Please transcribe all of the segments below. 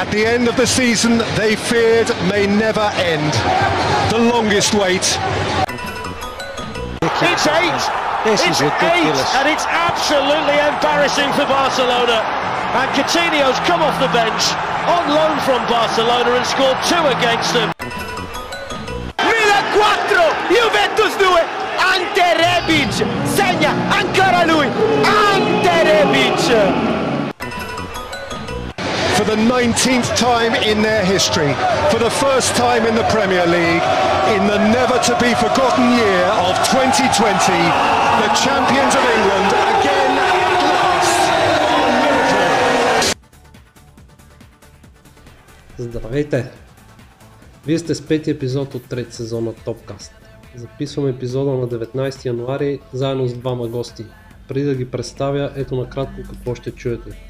At the end of the season they feared may never end. The longest wait. It's eight. This it's is ridiculous. eight, and it's absolutely embarrassing for Barcelona. And Coutinho's come off the bench on loan from Barcelona and scored two against them. Milan 4, Juventus 2, Ante Rebic segna ancora lui, Ante Rebic. For the 19th time in their history, for the first time in the Premier League, in the never to be forgotten year of 2020, the champions of England again at last. Здравейте! Вие сте с пети епизод от трети сезон на Топкаст. Записваме епизода на 19 януари заедно с двама гости. Преди да ги представя, ето накратко какво ще чуете.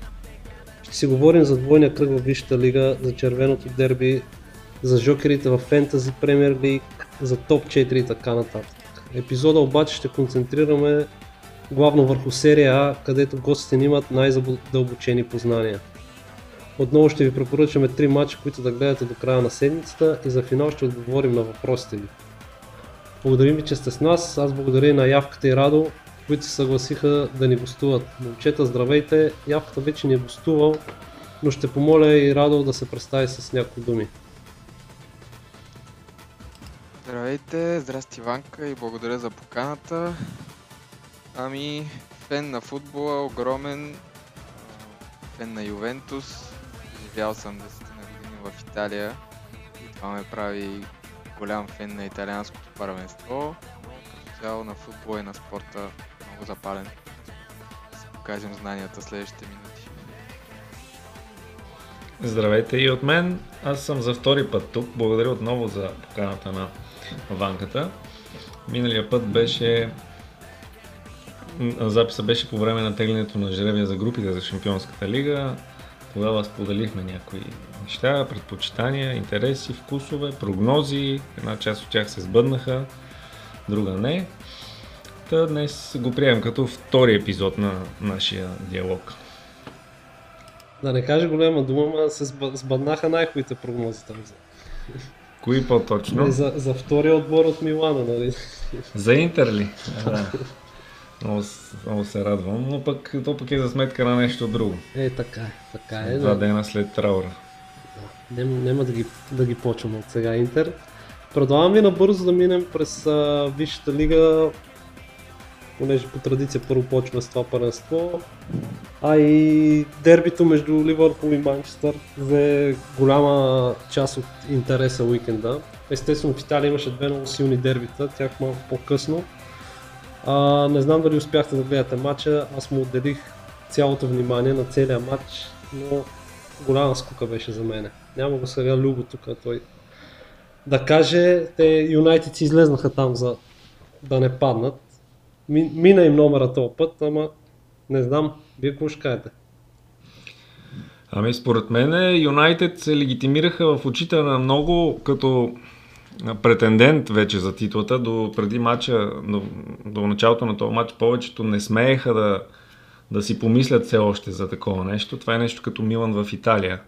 Си говорим за двойния кръг в Висшата лига, за червеното дерби, за жокерите в Фентази Премьер Лиг, за топ 4 и така нататък. Епизода обаче ще концентрираме главно върху серия А, където гостите ни имат най-задълбочени познания. Отново ще ви препоръчаме три матча, които да гледате до края на седмицата и за финал ще отговорим на въпросите ви. Благодарим ви, че сте с нас. Аз благодаря и на Явката и Радо, които се съгласиха да ни гостуват. Момчета, здравейте! Явката вече ни е гостувал, но ще помоля и Радо да се представи с някои думи. Здравейте, здрасти Иванка и благодаря за поканата. Ами, фен на футбола, огромен, фен на Ювентус. Живял съм 10 на години в Италия и това ме прави голям фен на италианското първенство. Като цяло на футбола и на спорта запален. Да покажем знанията следващите минути. Здравейте и от мен. Аз съм за втори път тук. Благодаря отново за поканата на Ванката. Миналия път беше записа беше по време на теглянето на жребия за групите за Шампионската лига. Тогава споделихме някои неща, предпочитания, интереси, вкусове, прогнози. Една част от тях се сбъднаха, друга не. Та днес го приемам като втори епизод на нашия диалог. Да не кажа голяма дума, но се сбъ- сбъднаха най-хубавите прогнози там. Кои по-точно? не, за, за втория отбор от Милана, нали? За Интер ли? Да. Много, много се радвам, но пък то пък е за сметка на нещо друго. Е, така е, така е. Два да. дена след траура. Няма, няма да, ги, да ги почвам от сега Интер. Предлагам ви набързо да минем през а, Висшата лига, понеже по традиция първо почва с това първенство. А и дербито между Ливърпул и Манчестър взе голяма част от интереса уикенда. Естествено в Италия имаше две много силни дербита, тях малко по-късно. А, не знам дали успяхте да гледате матча, аз му отделих цялото внимание на целия матч, но голяма скука беше за мене. Няма го сега Люго тук, той да каже, те Юнайтед си излезнаха там за да не паднат. Ми, мина им номера този път, ама не знам, вие какво ще кажете? Ами според мен Юнайтед се легитимираха в очите на много като претендент вече за титлата. До преди матча, до, до началото на този матч повечето не смееха да, да си помислят все още за такова нещо. Това е нещо като Милан в Италия.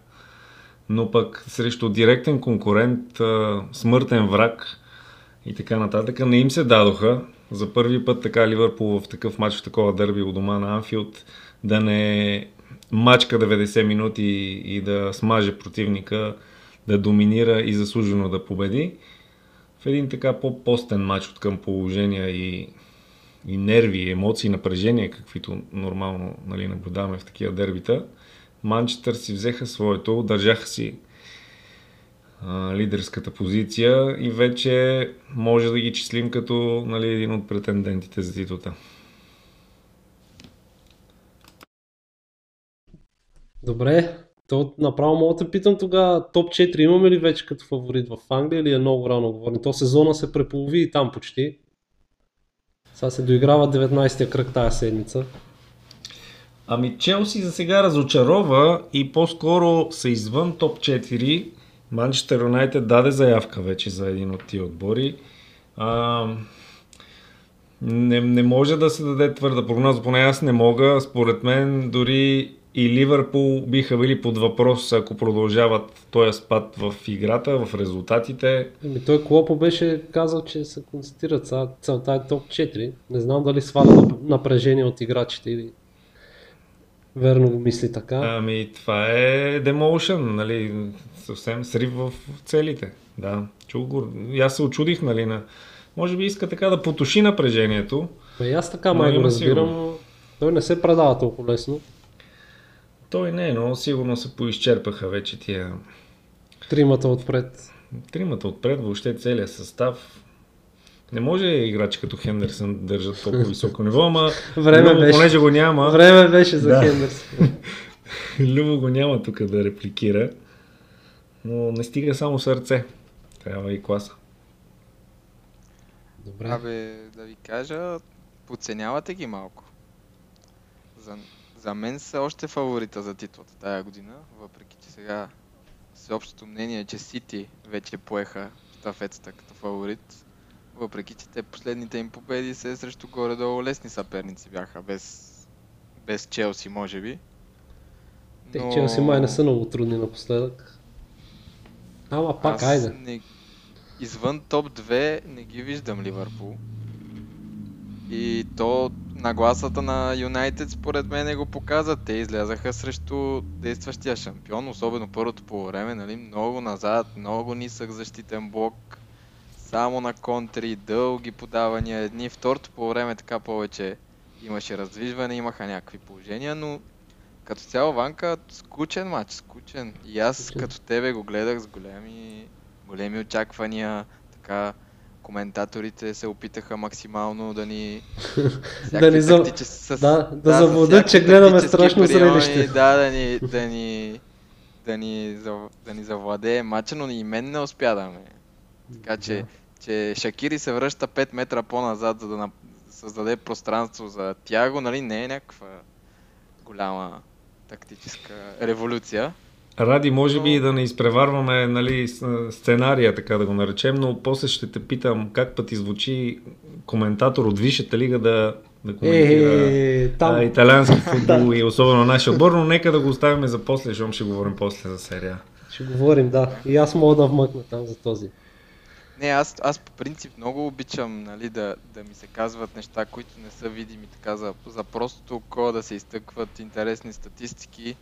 Но пък срещу директен конкурент, смъртен враг и така нататък не им се дадоха. За първи път така Ливърпул в такъв матч, в такова дърби у дома на Анфилд, да не мачка 90 минути и да смаже противника, да доминира и заслужено да победи. В един така по-постен матч от към положения и, и нерви, емоции, напрежение, каквито нормално нали, наблюдаваме в такива дербита, Манчестър си взеха своето, държаха си а, лидерската позиция и вече може да ги числим като нали, един от претендентите за титлата. Добре, то направо мога да те питам тогава, топ 4 имаме ли вече като фаворит в Англия или е много рано говорим? То сезона се преполови и там почти. Сега се доиграва 19-я кръг тази седмица. Ами Челси за сега разочарова и по-скоро са извън топ 4. Манчестър Юнайтед даде заявка вече за един от тия отбори. А, Не, не може да се даде твърда прогноза, поне аз не мога. Според мен дори и Ливърпул биха били под въпрос, ако продължават този спад в играта, в резултатите. Еми, той Клопо беше казал, че се концентрират. Целта е топ 4. Не знам дали сваля напрежение от играчите или верно го мисли така. Ами, това е демоушен, нали, съвсем срив в целите. Да, чул го. Аз се очудих, нали, на... Може би иска така да потуши напрежението. И аз така май го разбирам, но той не се предава толкова лесно. Той не, но сигурно се поизчерпаха вече тия... Тримата отпред. Тримата отпред, въобще целият състав. Не може играчи като Хендерсън да държат толкова високо ниво, ама Време Любо, беше. понеже го няма, Време беше за Да. Хендерсън. Любо го няма тук да репликира, но не стига само сърце. Трябва и класа. Добре. Абе, да ви кажа, подценявате ги малко. За, за мен са още фаворита за титлата тая година, въпреки че сега всеобщото мнение е, че Сити вече поеха щафетата като фаворит. Въпреки че те последните им победи се срещу горе-долу лесни съперници бяха, без, без Челси може би. Те Челси май не са много трудни напоследък. Ама пак, Аз айде. Не... Извън топ 2 не ги виждам Ливърпул. И то нагласата на Юнайтед според мен го показа. Те излязаха срещу действащия шампион, особено първото по време, нали? Много назад, много нисък защитен блок. Само на контри, дълги подавания едни. Второто по време така повече имаше раздвижване, имаха някакви положения, но като цяло Ванка, скучен матч, скучен. И аз Скучен. като тебе го гледах с големи, големи очаквания. Така, коментаторите се опитаха максимално да ни... Да ни за- тактичес- с- да, да с заблудят, че гледаме страшно зрелище. Да, да ни, да ни, да ни, да ни завладее матча, но и мен не успя да ме. Така че, че Шакири се връща 5 метра по-назад, за да на- създаде пространство за Тяго, нали, не е някаква голяма тактическа революция. Ради, може би и да не изпреварваме нали, сценария, така да го наречем, но после ще те питам как пък ти звучи коментатор от Висшата лига да, да коментира Е, там. а, италиански футбол и особено нашия отбор, но нека да го оставим за после, защото ще говорим после за серия. Ще говорим, да. И аз мога да вмъкна там за този. Не, аз, аз по принцип много обичам нали, да, да ми се казват неща, които не са видими така за, за простото око, да се изтъкват интересни статистики.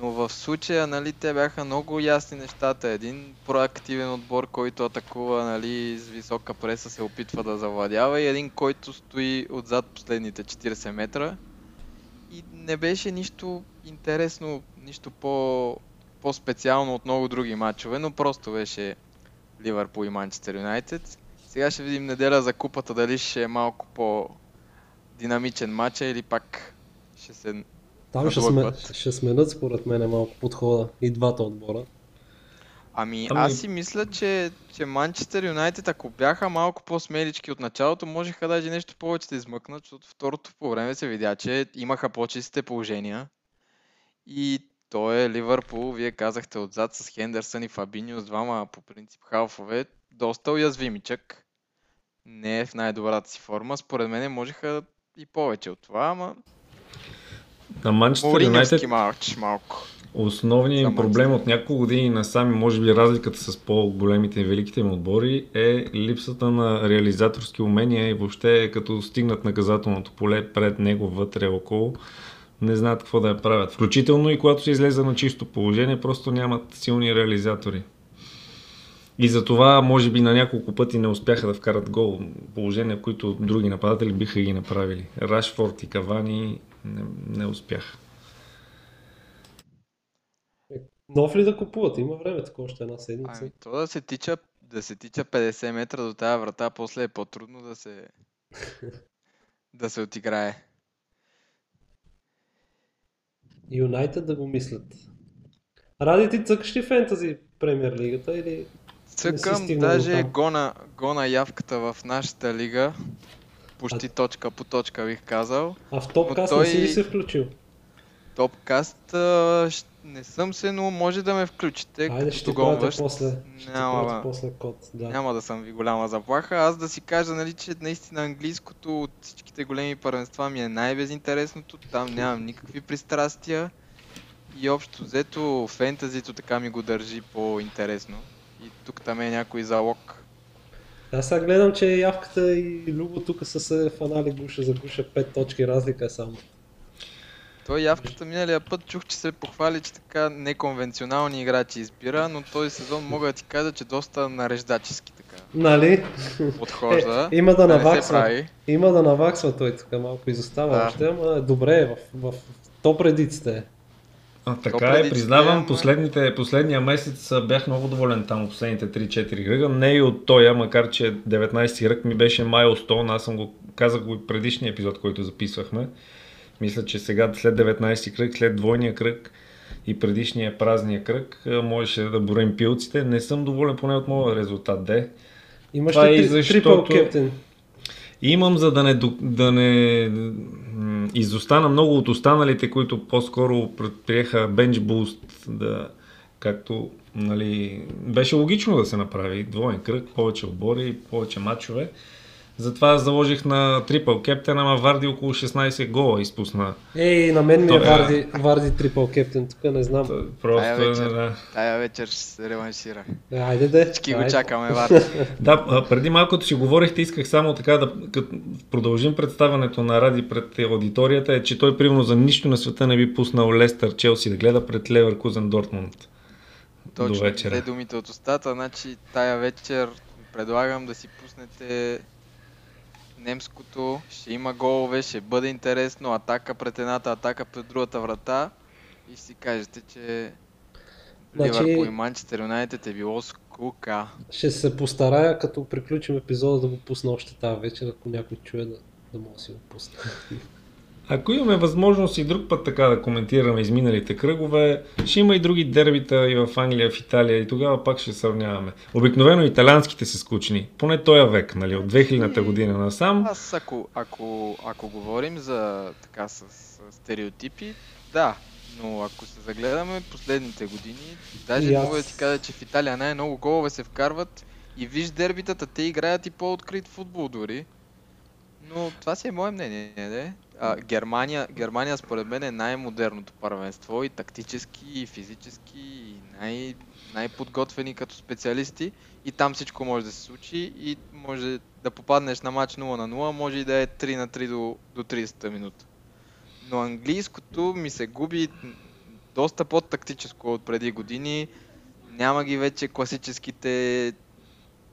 Но в случая, нали, те бяха много ясни нещата. Един проактивен отбор, който атакува, нали, с висока преса се опитва да завладява и един, който стои отзад последните 40 метра. И не беше нищо интересно, нищо по, по-специално от много други матчове, но просто беше Ливърпул и Манчестър Юнайтед. Сега ще видим неделя за купата дали ще е малко по-динамичен матч или пак ще се... Там ще, сме, ще сменят според мен малко подхода и двата отбора. Ами, Ами- аз си мисля, че, че Манчестър Юнайтед, ако бяха малко по-смелички от началото, можеха даже нещо повече да измъкнат, защото второто по време се видя, че имаха по-чистите положения. И то е Ливърпул, вие казахте отзад с Хендерсън и Фабиньо с двама по принцип халфове, доста уязвимичък. Не е в най-добрата си форма. Според мен можеха и повече от това, ама На Манчестър Юнайтед матч малко. основният им проблем от няколко години насам, и може би разликата с по-големите и великите им отбори е липсата на реализаторски умения и въобще като стигнат наказателното поле пред него, вътре, около, не знаят какво да я правят. Включително и когато се излезе на чисто положение, просто нямат силни реализатори. И за това, може би, на няколко пъти не успяха да вкарат гол. Положения, които други нападатели биха ги направили. Рашфорд и Кавани не, не успяха. Нов ли да купуват? Има време, така още една седмица. Ами, то да се тича, да се тича 50 метра до тази врата, после е по-трудно да се да се отиграе. Юнайтед да го мислят. Ради ти цъкаш ли фентази премьер лигата или... Цъкам, даже гона, гона явката в нашата лига. Почти точка по точка бих казал. А в топкаст той- не си ли се включил? Топкаст не съм се, но може да ме включите. Айде ще гонващ. после. Ще Няма, бе. после код. Да. Няма да съм ви голяма заплаха. Аз да си кажа, нали, че наистина английското от всичките големи първенства ми е най-безинтересното. Там нямам никакви пристрастия. И общо взето фентазито така ми го държи по-интересно. И тук там е някой залог. Аз сега гледам, че явката и Любо тук са се фанали гуша за гуша 5 точки разлика само. Той явката миналия път чух, че се похвали, че така неконвенционални играчи избира, но този сезон мога да ти кажа, че доста нареждачески така Нали? подхожда. Е, има да се наваксва. Има да наваксва той тук, малко изостава Да. още, ама е добре е в, в топ редиците. е. А, така е, признавам, последните, последния месец бях много доволен там от последните 3-4 кръга. Не и от тоя, макар че 19 кръг ми беше Майлстоун. Аз съм го казах го и в предишния епизод, който записвахме. Мисля, че сега след 19 кръг, след двойния кръг и предишния празния кръг, можеше да борим пилците. Не съм доволен поне от моя резултат, де. Имаш е ли и три, защото- кептен? Имам за да не, да не изостана много от останалите, които по-скоро предприеха бенч буст, да, както нали, беше логично да се направи двоен кръг, повече отбори, повече матчове. Затова заложих на трипъл кептен, ама Варди около 16 гола изпусна. Ей, на мен ми е е- Варди, Варди трипъл кептен, тук не знам. Тая Просто, вечер, да. тая вечер се реваншира. Е, Айде де. Всички го чакаме, Варди. Да, преди малко като си говорихте, исках само така да като продължим представянето на Ради пред аудиторията, е, че той примерно за нищо на света не би пуснал Лестър Челси да гледа пред Леверкузен Дортмунд. До Точно, вечера. две думите от устата, значи тая вечер предлагам да си пуснете немското, ще има голове, ще бъде интересно, атака пред едната, атака пред другата врата и си кажете, че Значи- Ливърпул и Манчестър Юнайтед е било скука. Ще се постарая, като приключим епизода, да го пусна още тази вечер, ако някой чуе да, да мога да си го пусна. Ако имаме възможност и друг път така да коментираме изминалите кръгове, ще има и други дербита и в Англия, в Италия и тогава пак ще сравняваме. Обикновено италианските са скучни, поне този век, нали, от 2000-та година насам. Аз ако, ако, ако говорим за така с, с стереотипи, да, но ако се загледаме последните години, даже аз- мога да ти кажа, че в Италия най-много голове се вкарват и виж дербитата, те играят и по-открит футбол дори. Но това си е мое мнение, не? Германия, Германия според мен е най-модерното първенство и тактически, и физически, и най- най-подготвени като специалисти. И там всичко може да се случи и може да попаднеш на матч 0 на 0, може и да е 3 на 3 до, до 30 минута. Но английското ми се губи доста по-тактическо от преди години. Няма ги вече класическите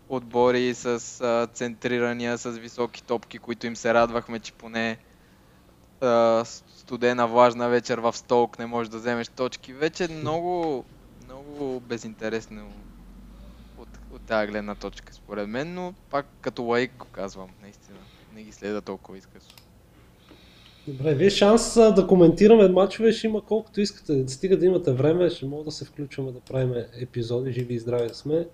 отбори с а, центрирания, с високи топки, които им се радвахме, че поне студена, влажна вечер в столк не можеш да вземеш точки. Вече е много, много безинтересно от, от тази гледна точка, според мен, но пак като лайк го казвам, наистина. Не ги следа толкова изкъсно. Добре, вие шанс да коментираме матчове ще има колкото искате. Стига да имате време, ще мога да се включваме да правим епизоди, живи и здрави сме.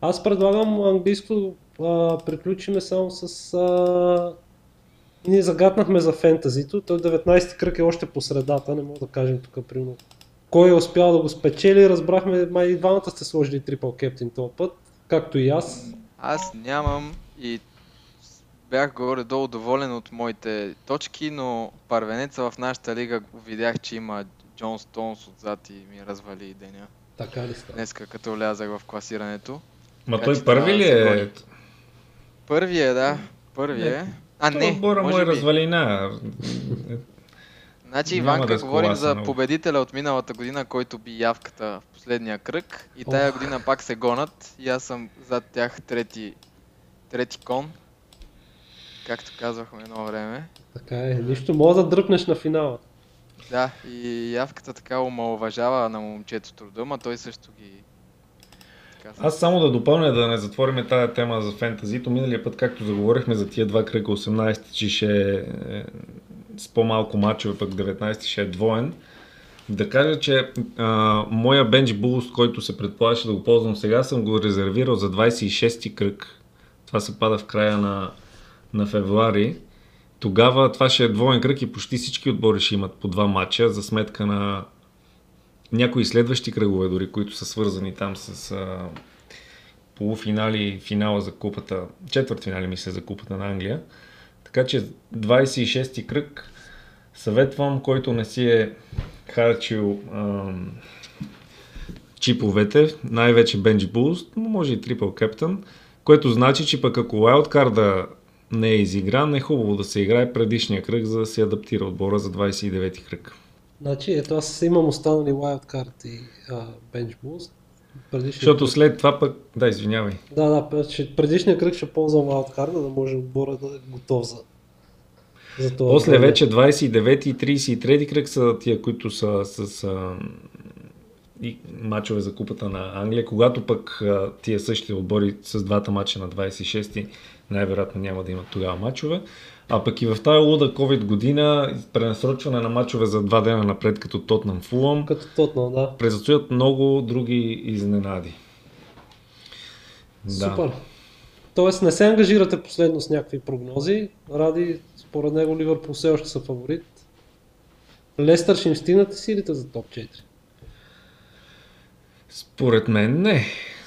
Аз предлагам английско а, приключиме само с... А... Ние загатнахме за фентазито, той 19 кръг е още по средата, не мога да кажем тук примерно кой е успял да го спечели, разбрахме, май и двамата сте сложили трипъл кептин този път, както и аз. Аз нямам и бях горе-долу доволен от моите точки, но първенеца в нашата лига видях, че има Джон Стоунс отзад и ми развали деня. Така ли става? Днеска като влязах в класирането. Ма той първи ли е? Първи е, да. Първи е. А, не, отбора му може е би. развалина. Значи Няма Иванка да говорим за много. победителя от миналата година, който би явката в последния кръг. И тая Ох. година пак се гонат. И аз съм зад тях трети, трети кон. Както казвахме едно време. Така е, нищо, мога да дръпнеш на финала. Да, и явката така омалуважава на момчето труда, ма той също ги... С- Аз само да допълня да не затвориме тази тема за фентазито. Миналия път, както заговорихме за тия два кръга 18, че ще е с по-малко мачове, пък 19 ще е двоен. Да кажа, че а, моя бенч буст, който се предполагаше да го ползвам сега, съм го резервирал за 26-ти кръг. Това се пада в края на, на февруари. тогава това ще е двоен кръг и почти всички отбори ще имат по два матча за сметка на някои следващи кръгове, дори които са свързани там с а, полуфинали, финала за купата, четвърт финали мисля за купата на Англия. Така че 26-ти кръг съветвам, който не си е харчил ам, чиповете, най-вече Bench Boost, но може и Triple Captain, което значи, че пък ако Wildcard не е изигран, е хубаво да се играе предишния кръг, за да се адаптира отбора за 29-ти кръг. Значи, ето аз имам останали Wildcard и а, Bench Boost. Предишния Защото кръг- след това пък... Да, извинявай. Да, да, предишния кръг ще ползвам Wildcard, да може отбора да е готов за, за това. После вече 29 и 33 кръг са тия, които са с а, и мачове за купата на Англия, когато пък а, тия същите отбори с двата мача на 26 най-вероятно няма да имат тогава мачове. А пък и в тази луда COVID година пренасрочване на мачове за два дена напред като Тотнам Фулъм Като Тотнал, да. предстоят много други изненади. Да. Супер. Тоест не се ангажирате последно с някакви прогнози. Ради, според него Ливърпул все още са фаворит. Лестър ще им стигнат ли силите за топ 4? Според мен не.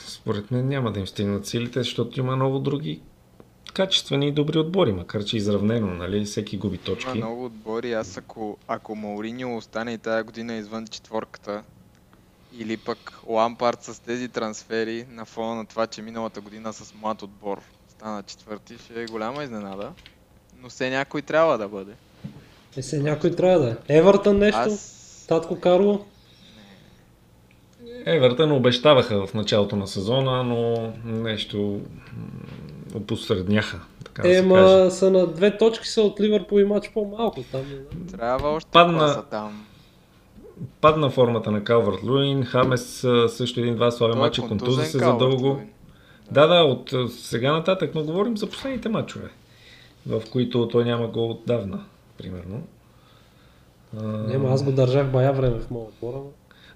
Според мен няма да им стигнат силите, защото има много други качествени и добри отбори, макар че изравнено, нали? Всеки губи Има точки. много отбори. Аз ако, ако Мауриньо остане и тая година извън четворката, или пък Лампард с тези трансфери на фона на това, че миналата година с млад отбор стана четвърти, ще е голяма изненада. Но все някой трябва да бъде. Е, се някой трябва да е. Евертън нещо? Аз Татко Карло? Евертън обещаваха в началото на сезона, но нещо опосредняха, така да Е, се каже. ма са на две точки са от Ливърпул и матч по-малко там. не знам. трябва още Падна- там. Падна формата на Калвард Луин, Хамес също един-два слаби е мача, контуза контузен се за Калвард дълго. Луин. Да, да, от сега нататък, но говорим за последните мачове, в които той няма гол отдавна, примерно. Не, аз го държах бая време в моят отбора.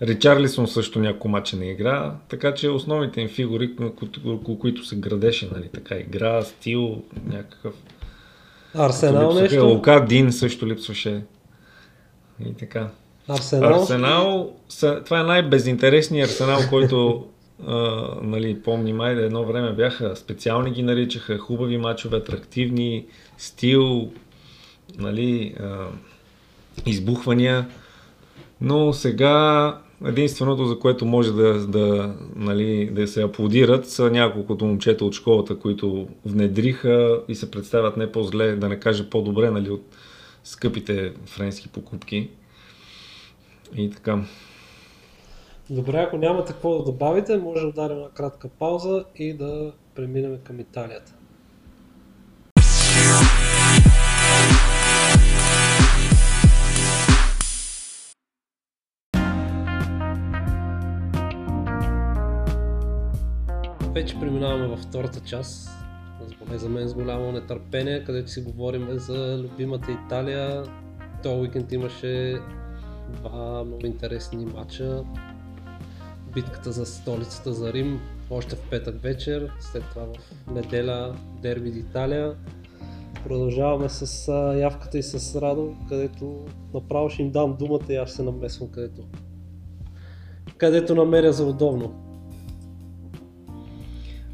Ричарлисон също няколко мача не игра, така че основните им фигури, около които се градеше, нали, така игра, стил, някакъв. Арсенал нещо? Лука Дин също липсваше. И така. Арсенал? Арсенал, са, това е най-безинтересният арсенал, който а, нали, помним, айде едно време бяха специални ги наричаха, хубави мачове, атрактивни, стил, нали, а, избухвания. Но сега единственото, за което може да, да, нали, да се аплодират, са няколкото момчета от школата, които внедриха и се представят не по-зле, да не кажа по-добре, нали, от скъпите френски покупки. И така. Добре, ако нямате какво да добавите, може да ударим една кратка пауза и да преминем към Италията. Вече преминаваме във втората част, поне за мен с голямо нетърпение, където си говорим за любимата Италия. Този уикенд имаше два много интересни матча. Битката за столицата за Рим, още в петък вечер, след това в неделя Дерби d'Италия. Продължаваме с явката и с Радо, където направо ще им дам думата и аз се намесвам където, където намеря за удобно.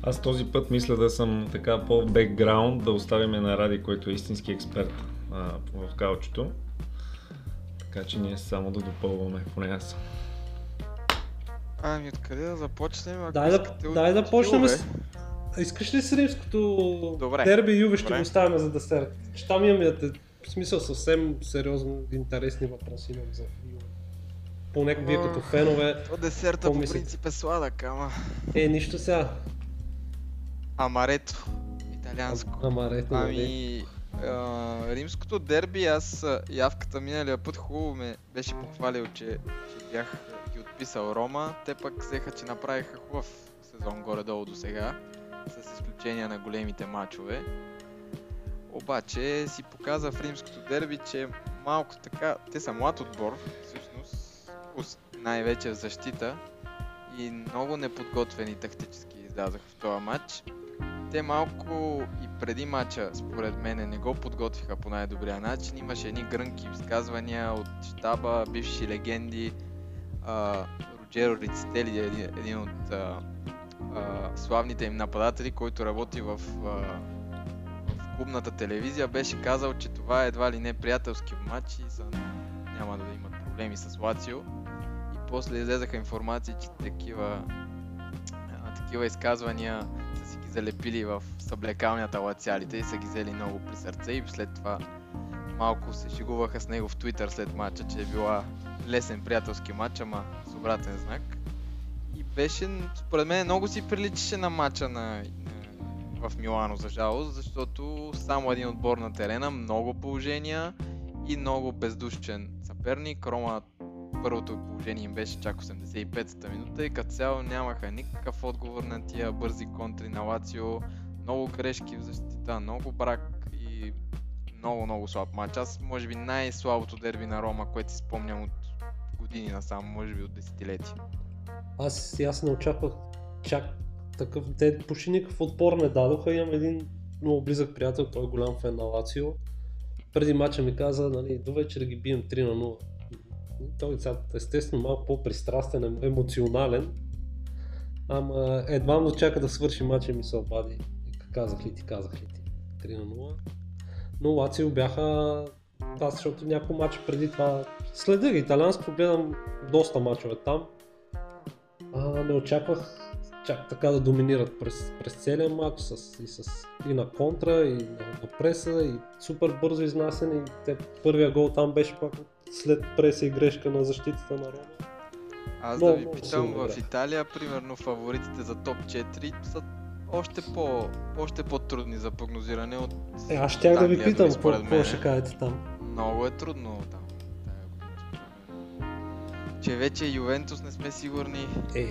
Аз този път мисля да съм така по-бекграунд, да оставим на Ради, който е истински експерт а, в каучето. Така че ние само да допълваме, поне аз. Ами откъде да започнем? Ако Дай да, искате дай да почнем с... Искаш ли с римското Добре. дерби Юве ще Добре. го оставим за десерт? Че там имаме в смисъл съвсем сериозно интересни въпроси имам за Юве. Поне вие като фенове. То десерта по принцип е сладък, ама... Е, нищо сега. Амарето. Италианско. Ама рето, нали? Ами, а, римското дерби, аз явката миналия път хубаво ме беше похвалил, че, че бях ги отписал Рома. Те пък взеха, че направиха хубав сезон горе-долу до сега, с изключение на големите матчове. Обаче си показа в римското дерби, че малко така, те са млад отбор, всъщност, най-вече в защита и много неподготвени тактически излязах в този матч. Те малко и преди мача, според мен, не го подготвиха по най-добрия начин. Имаше едни грънки изказвания от щаба, бивши легенди. А, Роджеро Рицители е един, един от а, а, славните им нападатели, който работи в, а, в клубната телевизия, беше казал, че това е едва ли не приятелски матч и за... няма да имат проблеми с Лацио. И после излезаха информации, че такива, а, такива изказвания залепили в съблекалнята лациалите и са ги взели много при сърце и след това малко се шегуваха с него в Твитър след матча, че е била лесен приятелски матч, ама с обратен знак. И беше, според мен, много си приличаше на матча на, на, в Милано, за жалост, защото само един отбор на терена, много положения и много бездушен съперник. Рома първото положение им беше чак 85-та минута и като цяло нямаха никакъв отговор на тия бързи контри на Лацио. Много грешки в защита, много брак и много, много слаб матч. Аз може би най-слабото дерби на Рома, което си спомням от години насам, може би от десетилетия. Аз, аз не очаквах чак такъв. Те почти никакъв отпор не дадоха. Имам един много близък приятел, той е голям фен на Лацио. Преди мача ми каза, нали, до вечер ги бием 3 на 0. Той сега естествено малко по-пристрастен, емоционален. Ама едва му чака да свърши мача и ми се обади. Казах ли ти, казах ли ти. 3 на 0. Но Лацио бяха аз, защото няколко мача преди това следя ги. Италианско гледам доста мачове там. А, не очаквах чак така да доминират през, през целия матч с, и, с, и на контра, и на, на преса, и супер бързо изнасяне. И те, първия гол там беше пак след преса и грешка на защитата на Рома. Аз Много, да ви питам, в. Италия, примерно, фаворитите за топ 4 са още, по, още по-трудни за прогнозиране от Е, аз щях да ви питам, дори какво, ще кажете там. Много е трудно там. Че вече Ювентус не сме сигурни Е,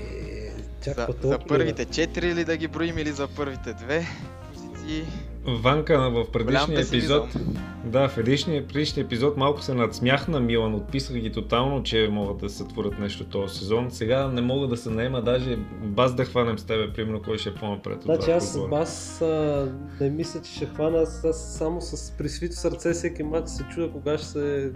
чак за, за първите 4 ли да ги броим или за първите две позиции. Ванка в предишния епизод, да, в предишния, предишния епизод малко се надсмях на Милан, отписах ги тотално, че могат да се творят нещо този сезон. Сега не мога да се наема, даже баз да хванем с тебе, примерно, кой ще е по-напред Значи аз, отбора. аз а, не мисля, че ще хвана, аз, аз само с присвито сърце всеки матч се чуда кога ще се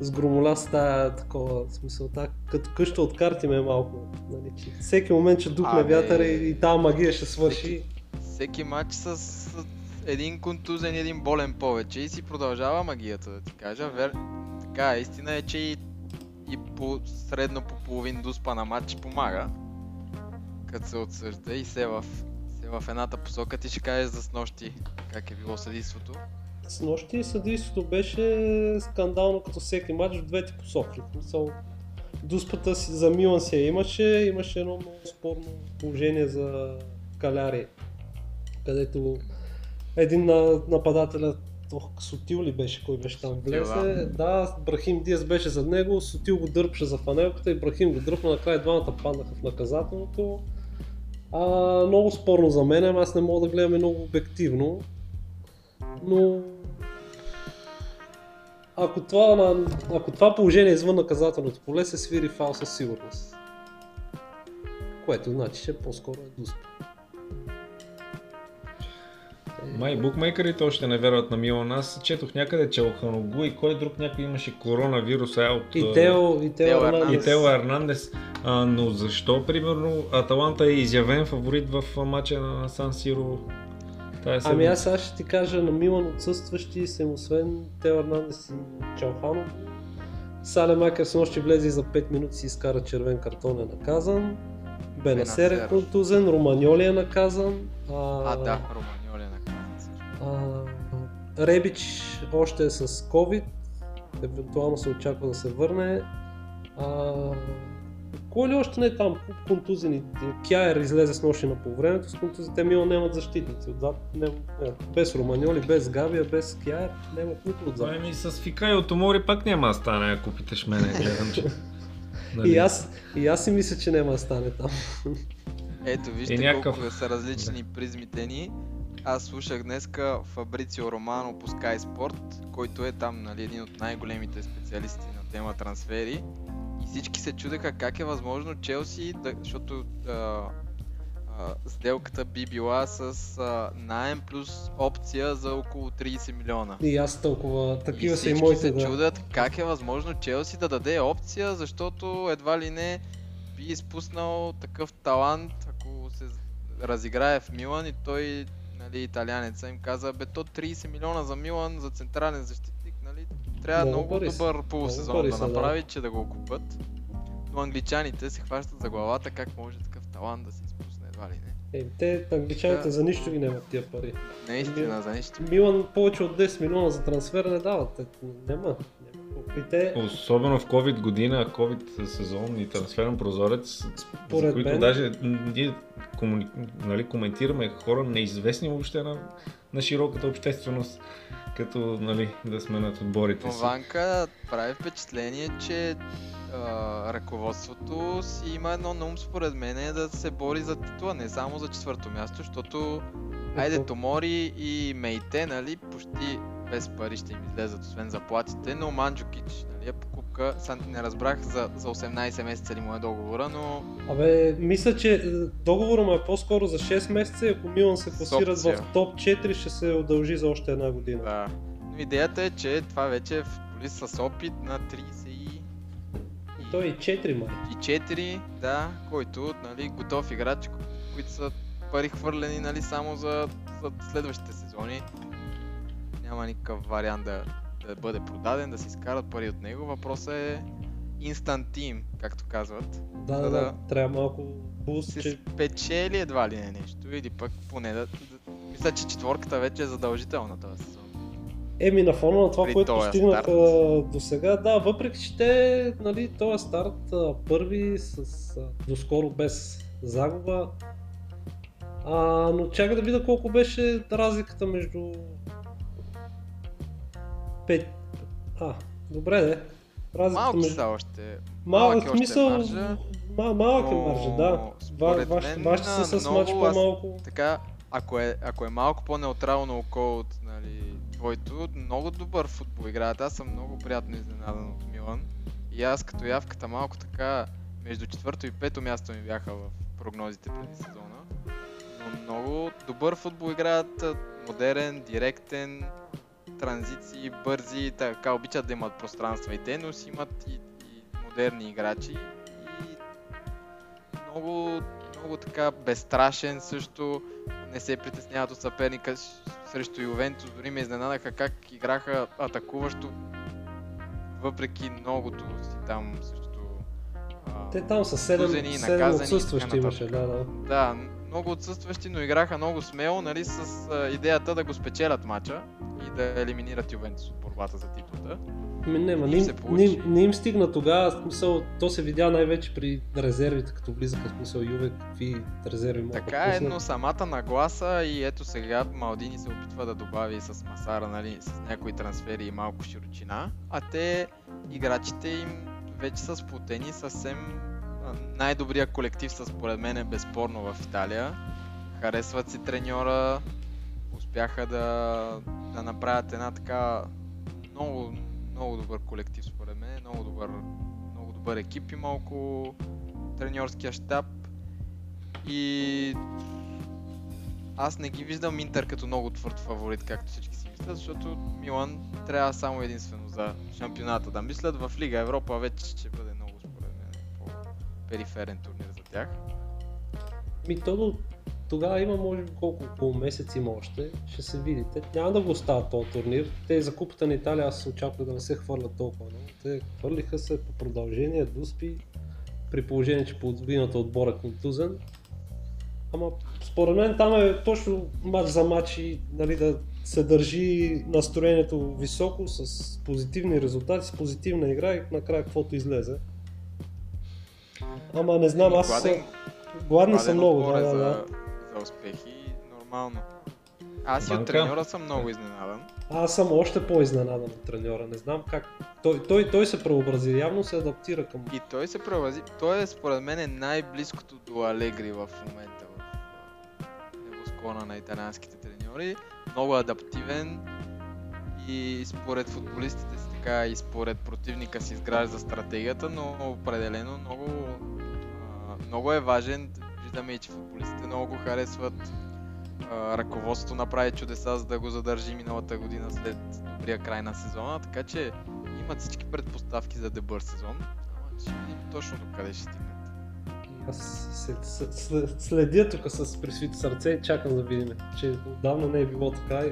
сгромоля с тая такова в смисъл, та, като къща от карти ме е малко. Нали, че всеки момент ще духне вятъра и, и тази магия ще свърши. Всеки матч с, с един контузен и един болен повече и си продължава магията, да ти кажа. Вер... Така, истина е, че и, и по, средно по половин дуспа на матч помага. Като се отсъжда и се в, се в едната посока ти ще кажеш за снощи как е било съдийството. С нощи съдийството беше скандално като всеки матч в двете посоки. Дуспата си за Милан я имаше, имаше едно много спорно положение за Каляри, където един на нападателя, ох, Сотил ли беше, кой беше там влезе, да, Брахим Диас беше за него, Сотил го дърпаше за фанелката и Брахим го дръпна, накрая двамата паднаха в наказателното. А, много спорно за мен, аз не мога да гледам много обективно. Но ако това, на- ако това положение е извън наказателното поле, се свири фал със сигурност. Което значи, че по-скоро е дуспа. Май букмейкерите още не вярват на Милан. Аз четох някъде, че Оханогу и кой друг някой имаше коронавирус а, от... И а, Тео, и Тео, Тео Ернандес. И Тео Ернандес. А, но защо, примерно, Аталанта е изявен фаворит в а, матча на Сан Сиро тая Ами аз сега ще ти кажа на Милан отсъстващи съм освен Тео Ернандес и Чалханов. Сале Макер с нощи влезе и за 5 минути си изкара червен картон е наказан. Бенасер е контузен, Романьоли е наказан. А, да, Романьоли Ребич още е с COVID, евентуално се очаква да се върне. А, кой ли още не е там? Контузени. Кяер излезе с нощи на полувремето, с контузите Милан нямат защитници. Отзад, не, не, без Романьоли, без Габия, без Кяер, нямат никой отзад. Ами с Фика и Отомори пак няма да стане, ако питаш мене, гледам, че... Нали? И аз, и аз си мисля, че няма да стане там. Ето, вижте И някакъв- колко са различни призмите ни. Аз слушах днеска Фабрицио Романо по Sky Sport, който е там нали, един от най-големите специалисти на тема трансфери. И всички се чудеха как е възможно Челси, да, защото а, а, сделката би била с а, найем плюс опция за около 30 милиона. И аз толкова, такива и са и моите се да. чудят как е възможно Челси да даде опция, защото едва ли не би изпуснал такъв талант, ако се разиграе в Милан и той, нали, италянеца им каза, бе то 30 милиона за Милан, за централен защитник, нали, трябва Много много, пари добър полусезон да са, да. направи, че да го купат. Но англичаните се хващат за главата, как може такъв талант да се изпусне, едва ли не. Е, те, англичаните Да. за нищо ги нямат тия пари. Наистина, за нищо. Милан повече от 10 милиона за трансфер не дават. Няма. Няма. И те, Особено в COVID година, COVID сезон и трансферен прозорец, за Според които мен- даже ние комуни... нали, коментираме хора неизвестни въобще на, на широката общественост, като нали, да сменят отборите Но си. Ванка прави впечатление, че ръководството си има едно на ум според мен е да се бори за титла, не само за четвърто място, защото айде. Томори и Мейте, нали, почти без пари ще им излезат, освен заплатите, но Манджукич, нали, е покупка, сега не разбрах за, за 18 месеца ли му е договора, но Абе, мисля, че е, договора му е по-скоро за 6 месеца и ако Милан се класират в топ 4, ще се удължи за още една година. да. Но идеята е, че това вече е футболист с опит на 30 и... И той е 4 май. и 4, да, който, нали, готов играч, които са пари хвърлени, нали, само за, за следващите сезони. Няма никакъв вариант да, да бъде продаден, да си изкарат пари от него. Въпросът е instant team, както казват. Да, да, да, да трябва малко буст, Си че спечели едва ли не нещо, или пък поне да... да мисля, че четворката вече е задължителна този сезон. Еми на фона на това, При което постигнаха до сега, да, въпреки че те, нали, този старт първи с доскоро без загуба. А, но чакай да видя колко беше разликата между 5. А, добре де. Разликата Малки между... са още. Малък малък е в още смисъл, маржа, ма, малък е маржа, да. Ва, вашите, мен, вашите са с много мач аз- по-малко. Така, ако е, ако е малко по-неутрално око от нали, твоето, много добър футбол играят. Аз съм много приятно изненадан от Милан. И аз като явката малко така между четвърто и пето място ми бяха в прогнозите преди сезона. Но много добър футбол играят, модерен, директен, транзиции, бързи, така обичат да имат пространства и те, но си имат и, и модерни играчи. И много, много така безстрашен също, не се притесняват от съперника срещу Ювентус, дори ме изненадаха как играха атакуващо, въпреки многото си там срещу а, Те там са 7, контузени, 7 наказани и отсъстващи имаше, да, да. Да, много отсъстващи, но играха много смело, нали, с а, идеята да го спечелят матча и да елиминират Ювентус от борбата за титлата. Ми, не, ма, И не, им- не, им- не им стигна тогава, смисъл, то се видя най-вече при резервите, като влизаха, смисъл Юве, какви резерви могат Така е, но самата нагласа и ето сега Малдини се опитва да добави с Масара, нали, с някои трансфери и малко широчина, а те, играчите им вече са сплотени съвсем най-добрия колектив са според мен е безспорно в Италия. Харесват си треньора, успяха да, да направят една така много, много добър колектив според мен, много добър, много добър екип има около треньорския щаб и аз не ги виждам Интер като много твърд фаворит, както всички си мислят, защото Милан трябва само единствено за шампионата да мислят. В Лига Европа вече ще бъде по-периферен турнир за тях. Ми то до тогава има може би колко, около месец има още, ще се видите. Няма да го оставят този турнир. Те за купата на Италия аз се очаквах да не се хвърлят толкова много. Те хвърлиха се по продължение, дуспи, при положение, че половината отбора е контузен. Ама според мен там е точно матч за матч и нали, да се държи настроението високо с позитивни резултати, с позитивна игра и накрая каквото излезе. Ама не знам, аз гладен- гладни са Гладен много, да, е да, за, да. за успехи, нормално. Аз и от треньора съм много изненадан. Аз съм още по-изненадан от треньора. Не знам как. Той, той, той се преобрази, явно се адаптира към. И той се превази. Той е според мен е най-близкото до Алегри в момента в небосклона на италианските треньори. Много адаптивен и според футболистите си така и според противника си изгражда стратегията, но определено много, много е важен. виждаме и че футболистите много го харесват. Ръководството направи чудеса, за да го задържи миналата година след добрия край на сезона, така че имат всички предпоставки за дебър сезон. Ще видим точно до къде ще стигнат. Аз след, след, следя тук с присвити сърце и чакам да видим, че отдавна не е било така.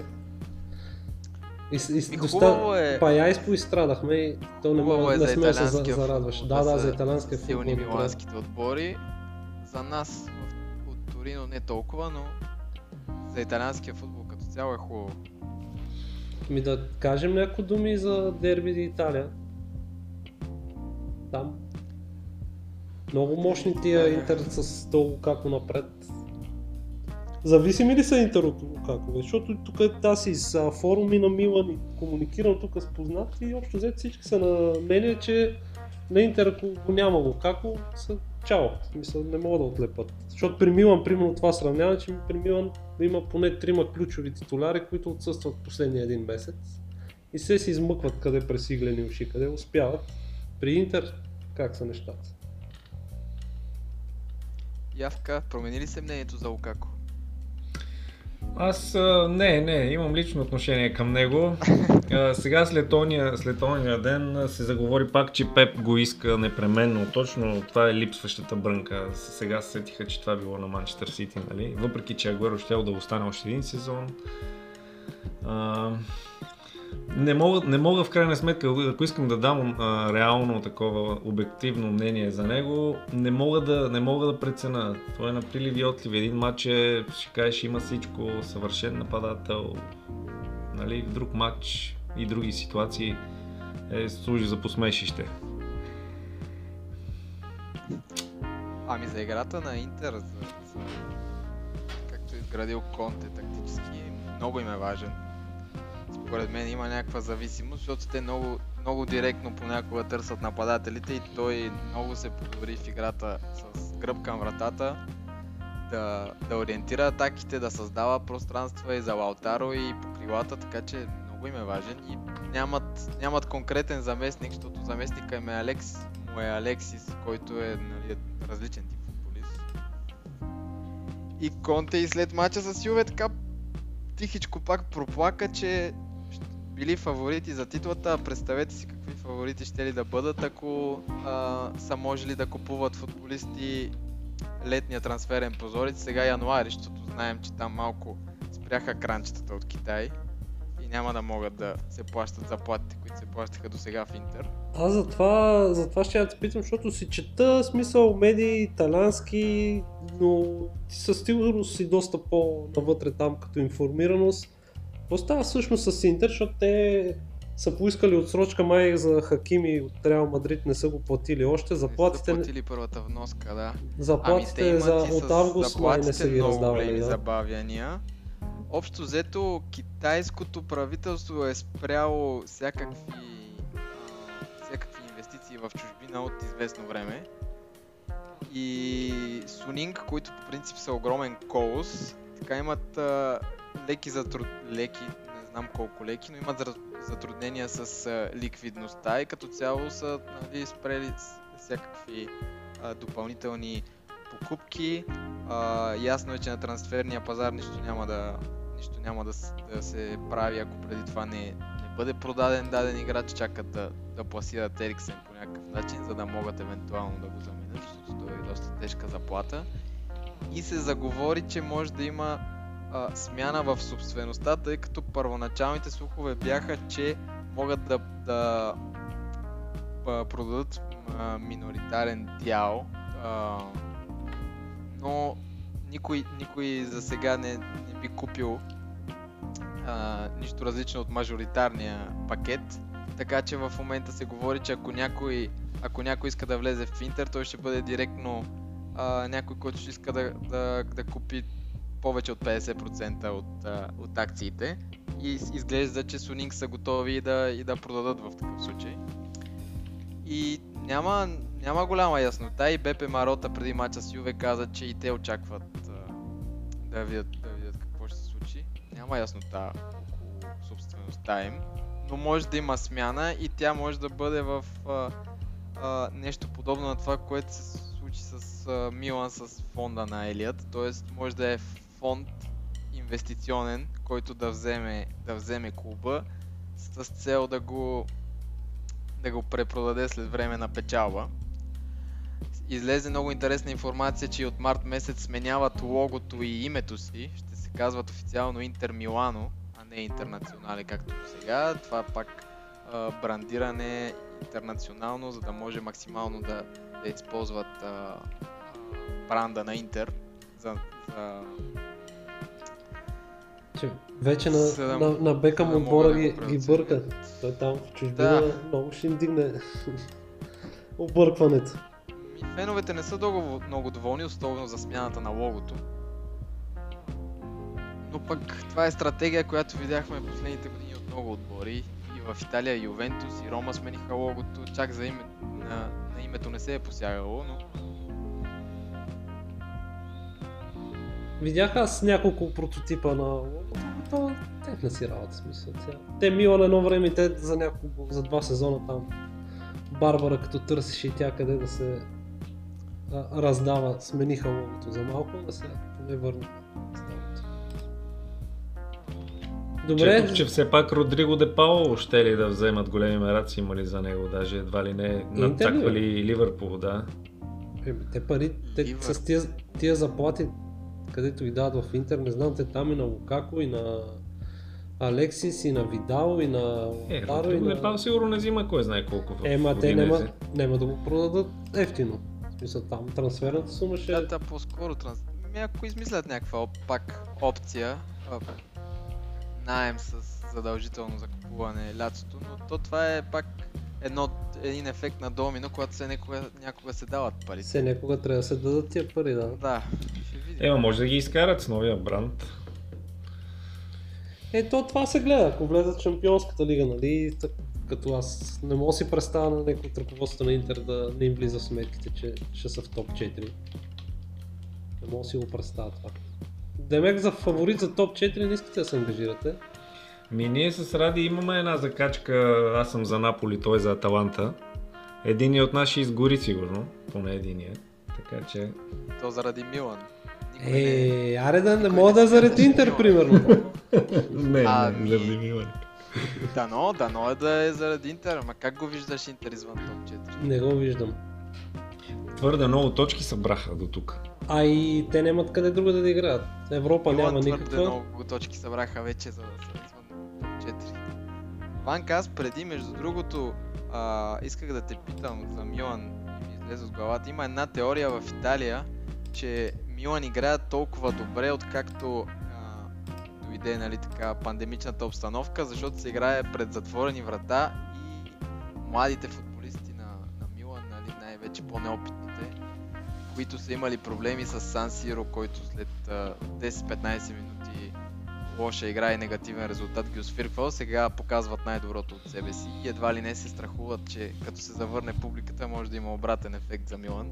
И, и, и, доста, е- па я изпоистрадахме и то не, Хубаво мога, е не сме се зарадваш. Да, да, за италианския футбол. Силни миланските отбори. За нас от Торино не толкова, но за италианския футбол като цяло е хубаво. Ми да кажем някои думи за дерби на Италия. Там. Много мощни тия Интер с то Лукако напред. Зависими ли са Интер от Лукако? Защото тук аз с форуми на Милан и комуникирам тук с познати и общо взето всички са на мнение, че на Интер ако го няма Лукако, са чао. Смисъл, не могат да отлепат. Защото при Милан, примерно това сравняване, че при Милан има поне трима ключови титуляри, които отсъстват последния един месец и се си измъкват къде през иглени уши, къде успяват. При Интер как са нещата? Явка, промени ли се мнението за Лукако? Аз а, не, не, имам лично отношение към него. А, сега след ония, след ония ден се заговори пак, че Пеп го иска непременно. Точно това е липсващата брънка. Сега се сетиха, че това било на Манчестър Сити, нали? Въпреки, че Агуеро ще да остане още един сезон. А, не мога, не мога в крайна сметка, ако искам да дам а, реално такова обективно мнение за него, не мога да, не мога да прецена. Той е на прилив и отлив. Един матч е, ще кажеш, има всичко, съвършен нападател. Нали, в друг матч и други ситуации е, служи за посмешище. Ами за играта на Интер, за, за както е изградил Конте тактически, много им е важен. Според мен има някаква зависимост, защото те много, много директно понякога търсят нападателите и той много се подобри в играта с гръб към вратата, да, да ориентира атаките, да създава пространства и за Лаутаро и по крилата, така че много им е важен и нямат, нямат конкретен заместник, защото заместника им е Алекс, му е Алексис, който е нали, различен тип футболист. И Конте и след мача с Юве така тихичко пак проплака, че били фаворити за титлата, представете си какви фаворити ще ли да бъдат, ако а, са можели да купуват футболисти летния трансферен прозорец, сега януари, защото знаем, че там малко спряха кранчетата от Китай и няма да могат да се плащат заплатите, които се плащаха до сега в Интер. Аз затова, затова ще я те питам, защото си чета смисъл медии италянски, но ти със сигурност си доста по-навътре там като информираност. Какво става всъщност с Интер, защото те са поискали отсрочка май за Хакими от Реал Мадрид, не са го платили още. Не Заплатите, са платили първата вноска, да. заплатите Ами, за, от август май не са ги раздавали. Да. забавяния. Общо взето, китайското правителство е спряло всякакви, всякакви инвестиции в чужбина от известно време. И Сунинг, които по принцип са огромен колос, така имат леки затруд... леки, не знам колко леки, но имат затруднения с а, ликвидността и като цяло са нали, спрели всякакви а, допълнителни покупки. А, ясно е, че на трансферния пазар нищо няма да, нищо няма да, да се прави, ако преди това не, не бъде продаден даден играч, чакат да, да пласират Ериксен по някакъв начин, за да могат евентуално да го заменят, защото той е доста тежка заплата. И се заговори, че може да има а, смяна в собствеността, тъй като първоначалните слухове бяха, че могат да, да продадат а, миноритарен дял, а, но никой, никой за сега не, не би купил а, нищо различно от мажоритарния пакет. Така че в момента се говори, че ако някой, ако някой иска да влезе в Интер, той ще бъде директно а, някой, който ще иска да, да, да купи повече от 50% от, а, от акциите. И изглежда, че Сунинг са готови да, и да продадат в такъв случай. И няма, няма голяма яснота и БП Марота преди мача с Юве каза, че и те очакват а, да, видят, да видят какво ще се случи. Няма яснота около собствеността им, но може да има смяна и тя може да бъде в а, а, нещо подобно на това, което се случи с а, Милан с фонда на Елият. Тоест може да е фонд инвестиционен, който да вземе, да вземе клуба с цел да го, да го препродаде след време на печалба. Излезе много интересна информация, че от март месец сменяват логото и името си. Ще се казват официално Интер Милано, а не Интернационале, както сега. Това пак а, брандиране интернационално, за да може максимално да, да използват а, бранда на Интер за, за Че вече на, да- на, на Бекъм да отбора да ги, ги преоценят. бърка. Той там в чужбина Да. много ще им дигне объркването. Феновете не са много, много доволни, особено за смяната на логото. Но пък това е стратегия, която видяхме последните години от много отбори. И в Италия Ювентус и Рома смениха логото. Чак за име, на, на името не се е посягало, но Видях аз няколко прототипа на то техна си работа, смисъл. Тя. Те Милан едно време, те за няколко, за два сезона там, Барбара като търсеше и тя къде да се а, раздава, смениха логото за малко, да се не старото. Добре, Четох, че все пак Родриго де Пауло ще ли да вземат големи мераци имали за него, даже едва ли не надцаквали и Ливърпул, да. Еми, те пари, те с тия, тия заплати, където ги дават в Интер, не знам, те там и на Лукако, и на Алексис, и на Видал, и на Е, Лотаро, и на... Пауло сигурно не взима кой знае колко в Ема, те няма, няма да го продадат ефтино. В смисъл, там трансферната сума ще... да, да по-скоро транс... Ами ако измислят някаква оп- пак опция, а, найем с задължително закупуване лятото, но то това е пак едно, един ефект на домино, когато се някога, някога се дават пари. Все някога трябва да се дадат тия пари, да. Да, ще видим. Ема, може да ги изкарат с новия бранд. Ето това се гледа, ако влезат в Шампионската лига, нали, так, като аз не мога да си представя на някой от ръководството на Интер да не им влиза в сметките, че ще са в топ 4. Не мога да си го представя това. Демек за фаворит за топ 4 не искате да се ангажирате. Ми ние с Ради имаме една закачка, аз съм за Наполи, той за Аталанта. Единият от нас ще изгори сигурно, поне единия. Така че... То заради Милан. Никой е. Е, аре да не мога да заради Интер, примерно. Не, Ами- не, заради Милан. Дано, дано е да е заради Интер, ама как го виждаш Интер извън топ 4? Не го виждам. Твърде много точки събраха до тук. А и те нямат къде друго да играят. Европа Милан няма твърде никаква. много точки събраха вече за, 4. Ванка, аз преди, между другото, а, исках да те питам за Милан ми излезе от главата. Има една теория в Италия, че Милан играят толкова добре, откакто а, дойде нали, така, пандемичната обстановка, защото се играе пред затворени врата и младите футболисти на, на Милан, нали, най-вече по-неопитните, които са имали проблеми с Сан Сиро, който след а, 10-15 минути лоша игра и негативен резултат ги освирквал, сега показват най-доброто от себе си и едва ли не се страхуват, че като се завърне публиката може да има обратен ефект за Милан.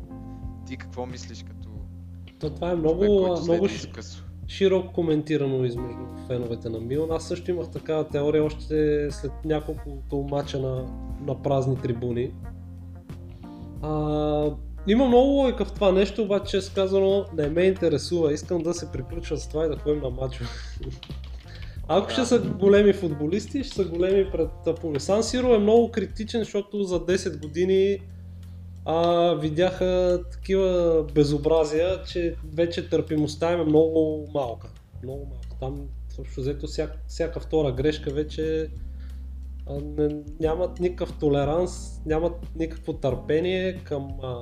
Ти какво мислиш като То това е много, много изкъсо? широко коментирано измежду феновете на Милан. Аз също имах такава теория още след няколко мача на, на празни трибуни. А, има много логика в това нещо, обаче често казано не ме интересува. Искам да се приключва с това и да ходим на мачове. Ако ще са големи футболисти, ще са големи пред публика. Сан Сиро е много критичен, защото за 10 години а, видяха такива безобразия, че вече търпимостта им е много малка. Много малка. Там общо взето всяка, всяка втора грешка вече а, не, нямат никакъв толеранс, нямат никакво търпение към а,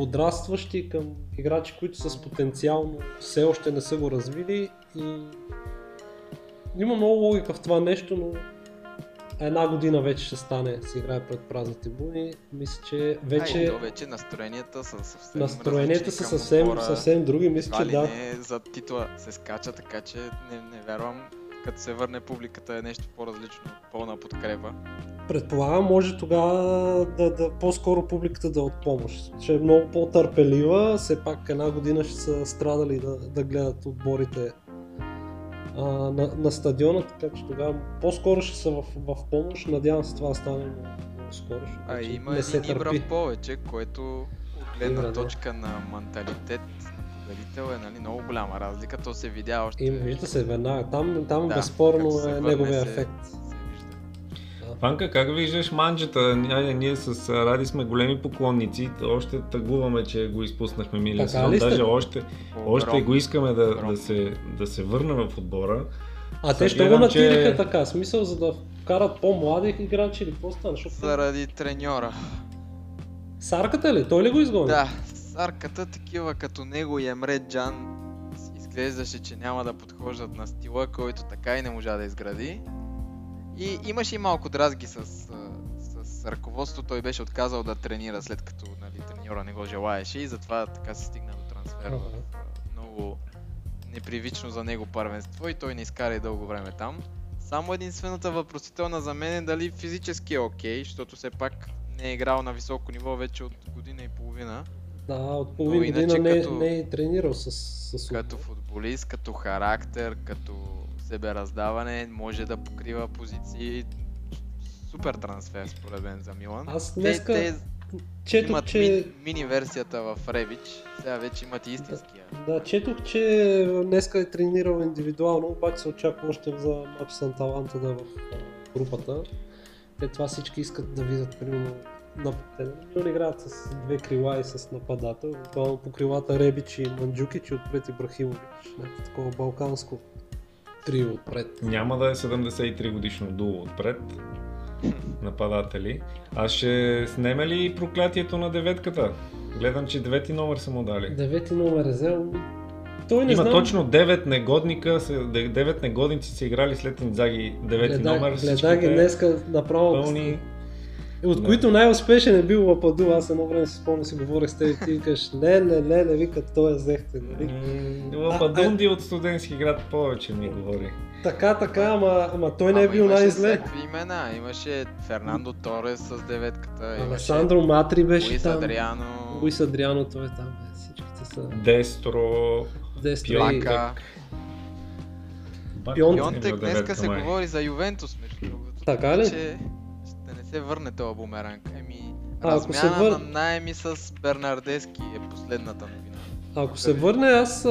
подрастващи, към играчи, които с потенциално все още не са го развили и има много логика в това нещо, но една година вече ще стане, се играе пред празни трибуни. Мисля, че вече Ай, вече настроенията са съвсем настроенията са съвсем, отбора. съвсем други. Мисля, че да. не за титла се скача, така че не, не вярвам като се върне публиката е нещо по-различно от пълна подкрепа. Предполагам, може тогава да, да по-скоро публиката да е от помощ. Ще е много по-търпелива, все пак една година ще са страдали да, да гледат отборите а, на, на стадиона, така че тогава по-скоро ще са в, в помощ. Надявам се това да стане много, скоро. А вече има един търпи. Ибра повече, което гледна Игра, да. точка на менталитет победител е нали, много голяма разлика. То се видя още. И вижда се веднага. Там, там Да, безспорно е неговия се- ефект. се вижда. Панка, как виждаш манджата? Ние, ние с Ради сме големи поклонници. Още тъгуваме, че го изпуснахме миналия сезон. Даже още, още го искаме да, да, се, да се върне в отбора. А те ще го натириха че- така, смисъл за да вкарат по-млади играчи или какво стана? Защото Заради треньора. Сарката ли? Той ли го изгони? Да, сарката такива като него и Емре Джан изглеждаше, че няма да подхождат на стила, който така и не можа да изгради. И имаше и малко дразги с, с ръководството. Той беше отказал да тренира след като нали, треньора не го желаеше и затова така се стигна до трансфер в много непривично за него първенство и той не изкара и дълго време там. Само единствената въпросителна за мен е дали физически е окей, защото все пак не е играл на високо ниво вече от година и половина. Да, от половин година не, като- не е тренирал с, с Като футболист, като характер, като себераздаване, може да покрива позиции. Супер трансфер според мен за Милан. Аз те, днеска те четох, имат че... мини, мини версията в Ревич, сега вече имат и истинския. Да, четох, че днеска е тренирал индивидуално, обаче се очаква още за матч с Анталанта да е в групата. Те това всички искат да видят, примерно. Те играят с две крила и с нападател. Буквално по крилата Ребич и Манджукич и отпред Ибрахимович. Някакво такова балканско трио отпред. Няма да е 73 годишно дуло отпред. Нападатели. А ще снеме ли проклятието на деветката? Гледам, че девети номер са му дали. Девети номер е взел. Той не Има знам. точно 9 негодника, се- де- 9 негодници са играли след Инзаги 9 Гледа, номер. гледа ги днеска направо. Пълни. От Да. които най-успешен е бил Лападу. Аз едно време си спомням, си говорех с теб и ти викаш, леле, леле, вика, той е взехте. Нали? Лападунди от студентски град повече ми говори. Така, така, ама, ама той не е бил имаше най-зле. всякакви имена. Имаше Фернандо Торес с деветката. имаше Алесандро Матри беше Луис там. Адриано, Луис Адриано, той е там. Всичките са Дестро. Дестро. Пионтек. Пионтек днеска деветка се май. говори за Ювентус, между другото. Така ли? Се върне този бумеранг. Еми, А, ако се размяна вър- на найеми с Бернардески е последната новина. Ако се върне, аз а,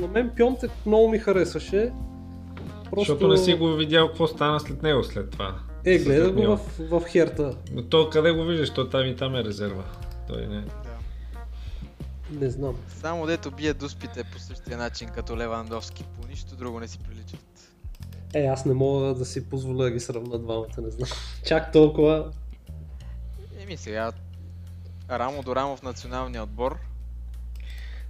на мен Пионтек много ми харесваше. Просто... Защото не си го видял какво стана след него след това. Е, гледа го в, в Херта. Но то къде го виждаш? То там и там е резерва. Той не. Да. Не знам. Само дето бие дуспите по същия начин като Левандовски. По нищо друго не си приличат. Е, аз не мога да си позволя да ги сравна двамата, не знам. Чак толкова. Еми сега рамо до рамо в националния отбор.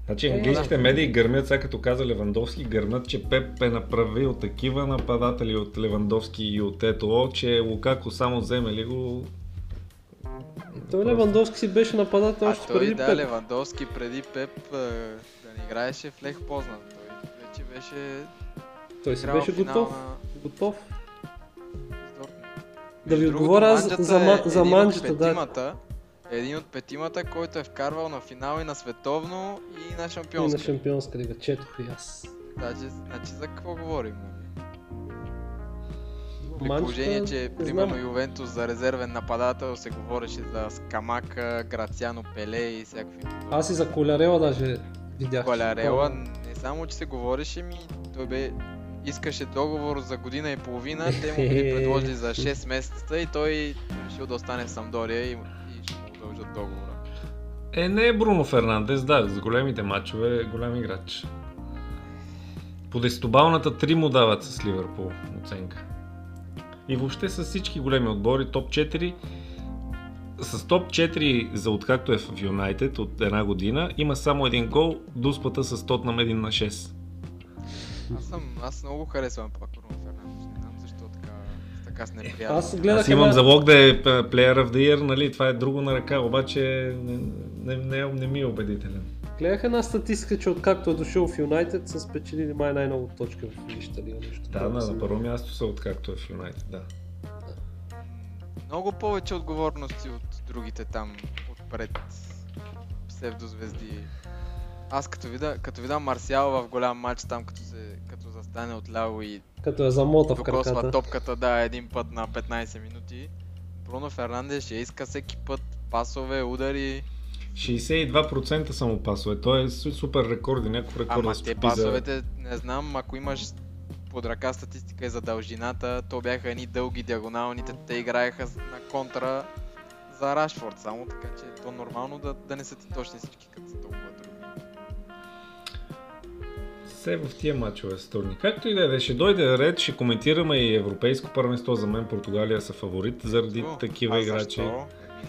Значи Е, английските медии гърмят, сега като каза Левандовски, гърмят, че Пеп е направил такива нападатели от Левандовски и от ЕТО, че Лукако само вземе ли го... Той Левандовски си беше нападател А още той преди да, Пеп. Левандовски преди Пеп е, да не играеше в Лех Познан. Той вече беше Той си беше готов. на Готов. Да ви отговоря аз за, е ма- за един манджата, от да. петимата, един от петимата, който е вкарвал на финал и на световно и на И на шампионска. Шампионска лига. Четох и аз. Значи, значи за какво говорим? нали? При положение, че примерно. Ювентус за резервен нападател се говореше за Скамака, Грациано Пеле и всякакви. Аз и за Колярела даже видях. Колярела не само, че се говореше ми, той бе искаше договор за година и половина, те му ги предложили за 6 месеца и той решил да остане в Самдория и, и ще му удължат договора. Е, не е Бруно Фернандес, да, за големите матчове е голям играч. По десетобалната 3 му дават с Ливърпул оценка. И въобще с всички големи отбори, топ 4, с топ 4 за откакто е в Юнайтед от една година, има само един гол, дуспата с Тотнам 1 на 6. Аз съм, аз много харесвам пак Бруно Фернандес, не знам защо така, така с неприятно. Аз гледах Аз имам една- залог да е п- Player of the Year, нали, това е друго на ръка, обаче не, не, не, не ми е убедителен. Гледах една статистика, че откакто е дошъл в Юнайтед са спечелили май най-много точки в Висшата лига. Нещо Да, на, на първо място са откакто е в Юнайтед, да. Много повече отговорности от другите там отпред псевдозвезди. Аз като видя, като видя Марсиал в голям матч там, като, се, като застане отляво и Като е замота в краката. топката, да, един път на 15 минути. Бруно Фернандес ще иска всеки път пасове, удари. 62% са му пасове. Той е су- супер рекорди, някакъв рекорд Ама те пасовете, не знам, ако имаш под ръка статистика и за дължината, то бяха едни дълги диагоналните, те играеха на контра за Рашфорд, само така че е то нормално да, да не са ти точни всички, като са Все в тия мачове са трудни. Както и да е, ще дойде ред, ще коментираме и европейско първенство. За мен Португалия са фаворит заради О, такива а играчи. защо?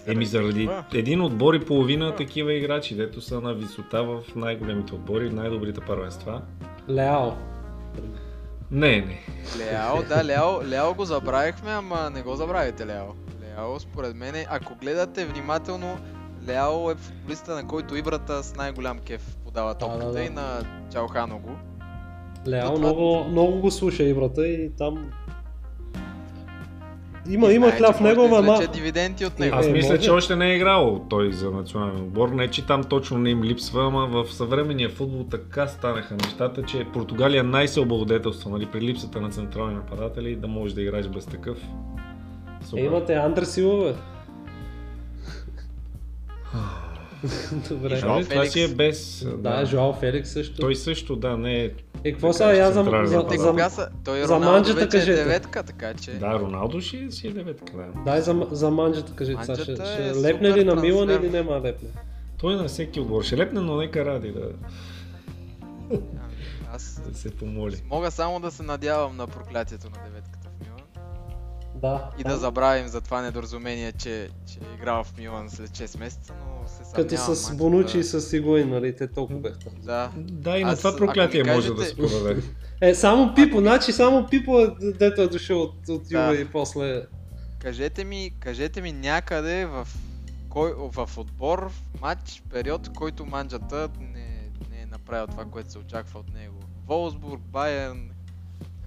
Еми заради един отбор и половина такива играчи, дето са на висота в най-големите отбори, в най-добрите първенства. Леал. Не, не. Леао, да, Леао, Леао го забравихме, ама не го забравяйте Леао. Леао, според мен, ако гледате внимателно, Леао е футболиста, на който Ибрата с най-голям кеф подава да, топката да. и на Чалхано го. Леал То това- много, много го слуша Ибрата и там... Има, И има знае, хляб в него, да ама... дивиденти от него. Аз Е, мисля, може. че още не е играл той за национален отбор. Не, че там точно не им липсва, ама в съвременния футбол така станаха нещата, че Португалия най се облагодетелства нали, при липсата на централни нападатели да можеш да играеш без такъв. Супер. Е, имате Андре Добре. Ами, това си е без... Да, Жоао Феликс също. Той също, да, не е... Е, какво са? Я за, за, за, са? Той за манджата вече кажете. е деветка, така че... Да, Роналдо ще, ще е деветка, да. Дай за, за манджата, кажете сега. Ще, ще е лепне ли на Милан или няма да лепне? Той на всеки отбор ще лепне, но нека ради да, Ами, Аз да се помоли. мога само да се надявам на проклятието на Милан. Да. И да забравим за това недоразумение, че, че е играл в Милан след 6 месеца, но се съмнявам. Като и с Бонучи и с Игуин, нали? Те толкова бяха. Да. Да, и на Аз- това ако проклятие ми може да кажете- се подаде. Е, само Пипо, значи само Пипо е дето е дошъл от, от Юга Да. и после... Кажете ми, кажете ми някъде в, кой, в отбор, в матч, период, който манджата не, не е направил това, което се очаква от него. Волсбург, Байерн,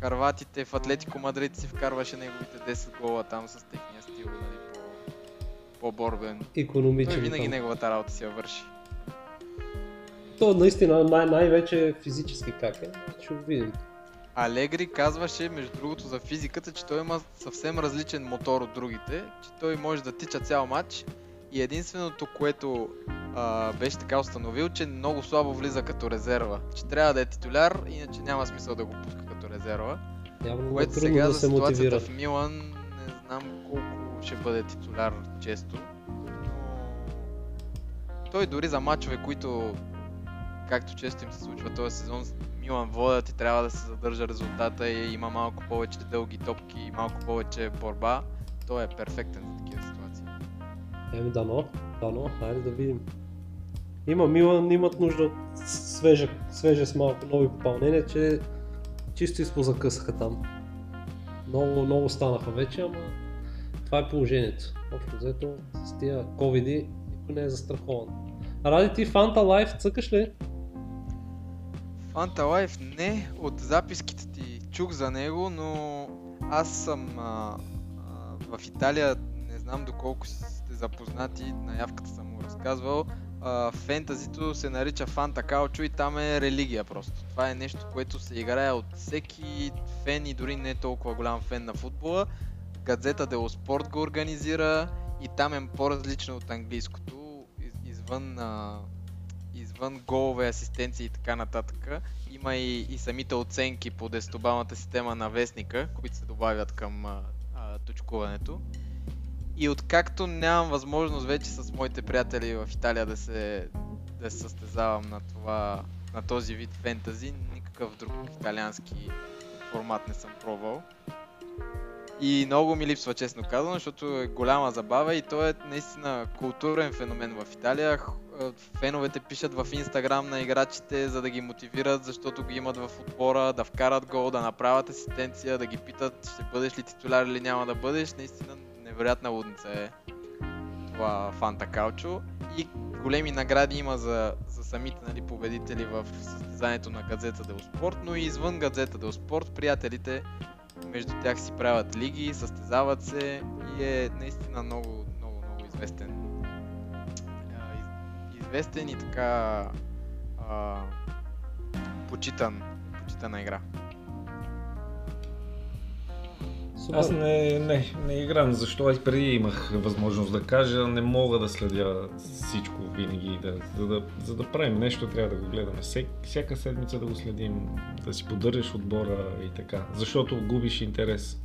Харватите, в Атлетико Мадрид си вкарваше неговите 10 гола там с техния стил, нали, по, по-борбен. Той Икономичен. винаги там. неговата работа си я върши. То наистина най- най-вече физически как е. Ще видим. Алегри казваше, между другото, за физиката, че той има съвсем различен мотор от другите, че той може да тича цял матч и единственото, което а, беше така установил, че много слабо влиза като резерва. Че трябва да е титуляр, иначе няма смисъл да го пуска резерва. Явно е Което сега да за ситуацията мотивира. в Милан не знам колко ще бъде титуляр често. Но той дори за мачове, които както често им се случва този сезон, Милан водят и трябва да се задържа резултата и има малко повече дълги топки и малко повече борба, той е перфектен за такива ситуации. Еми дано, дано, хайде да видим. Има Милан, имат нужда от свежа, свежа с малко нови попълнения, че чисто изпозакъсаха там. Много, много станаха вече, ама това е положението. Общо взето с тия ковиди никой не е застрахован. Ради ти Fanta Life цъкаш ли? Fanta Life не, от записките ти чух за него, но аз съм а, а, в Италия, не знам доколко сте запознати, на явката съм му разказвал, фентазито се нарича Фанта Калчо и там е религия просто. Това е нещо, което се играе от всеки фен и дори не е толкова голям фен на футбола. Газета Дело Спорт го организира и там е по-различно от английското, из- извън а, извън голове, асистенции и така нататък, има и, и самите оценки по десетобалната система на вестника, които се добавят към а, а, точкуването. И откакто нямам възможност вече с моите приятели в Италия да се, да се състезавам на, това, на този вид фентази, никакъв друг италиански формат не съм пробвал. И много ми липсва, честно казано, защото е голяма забава и то е наистина културен феномен в Италия. А, Феновете пишат в Инстаграм на играчите, за да ги мотивират, защото ги имат в отбора, да вкарат гол, да направят асистенция, да ги питат ще бъдеш ли титуляр или няма да бъдеш. Наистина невероятна лудница е това Фанта Калчо. И големи награди има за, за самите нали, победители в състезанието на Газета Дел Спорт, но и извън Газета Дел Спорт приятелите между тях си правят лиги, състезават се и е наистина много, много, много известен. Известен и така а, почитан, почитана игра. Супер. Аз не, не, не играм, защо аз преди имах възможност да кажа, не мога да следя всичко винаги, да, за, да, за да правим нещо трябва да го гледаме. Всек, всяка седмица да го следим, да си поддържаш отбора и така, защото губиш интерес.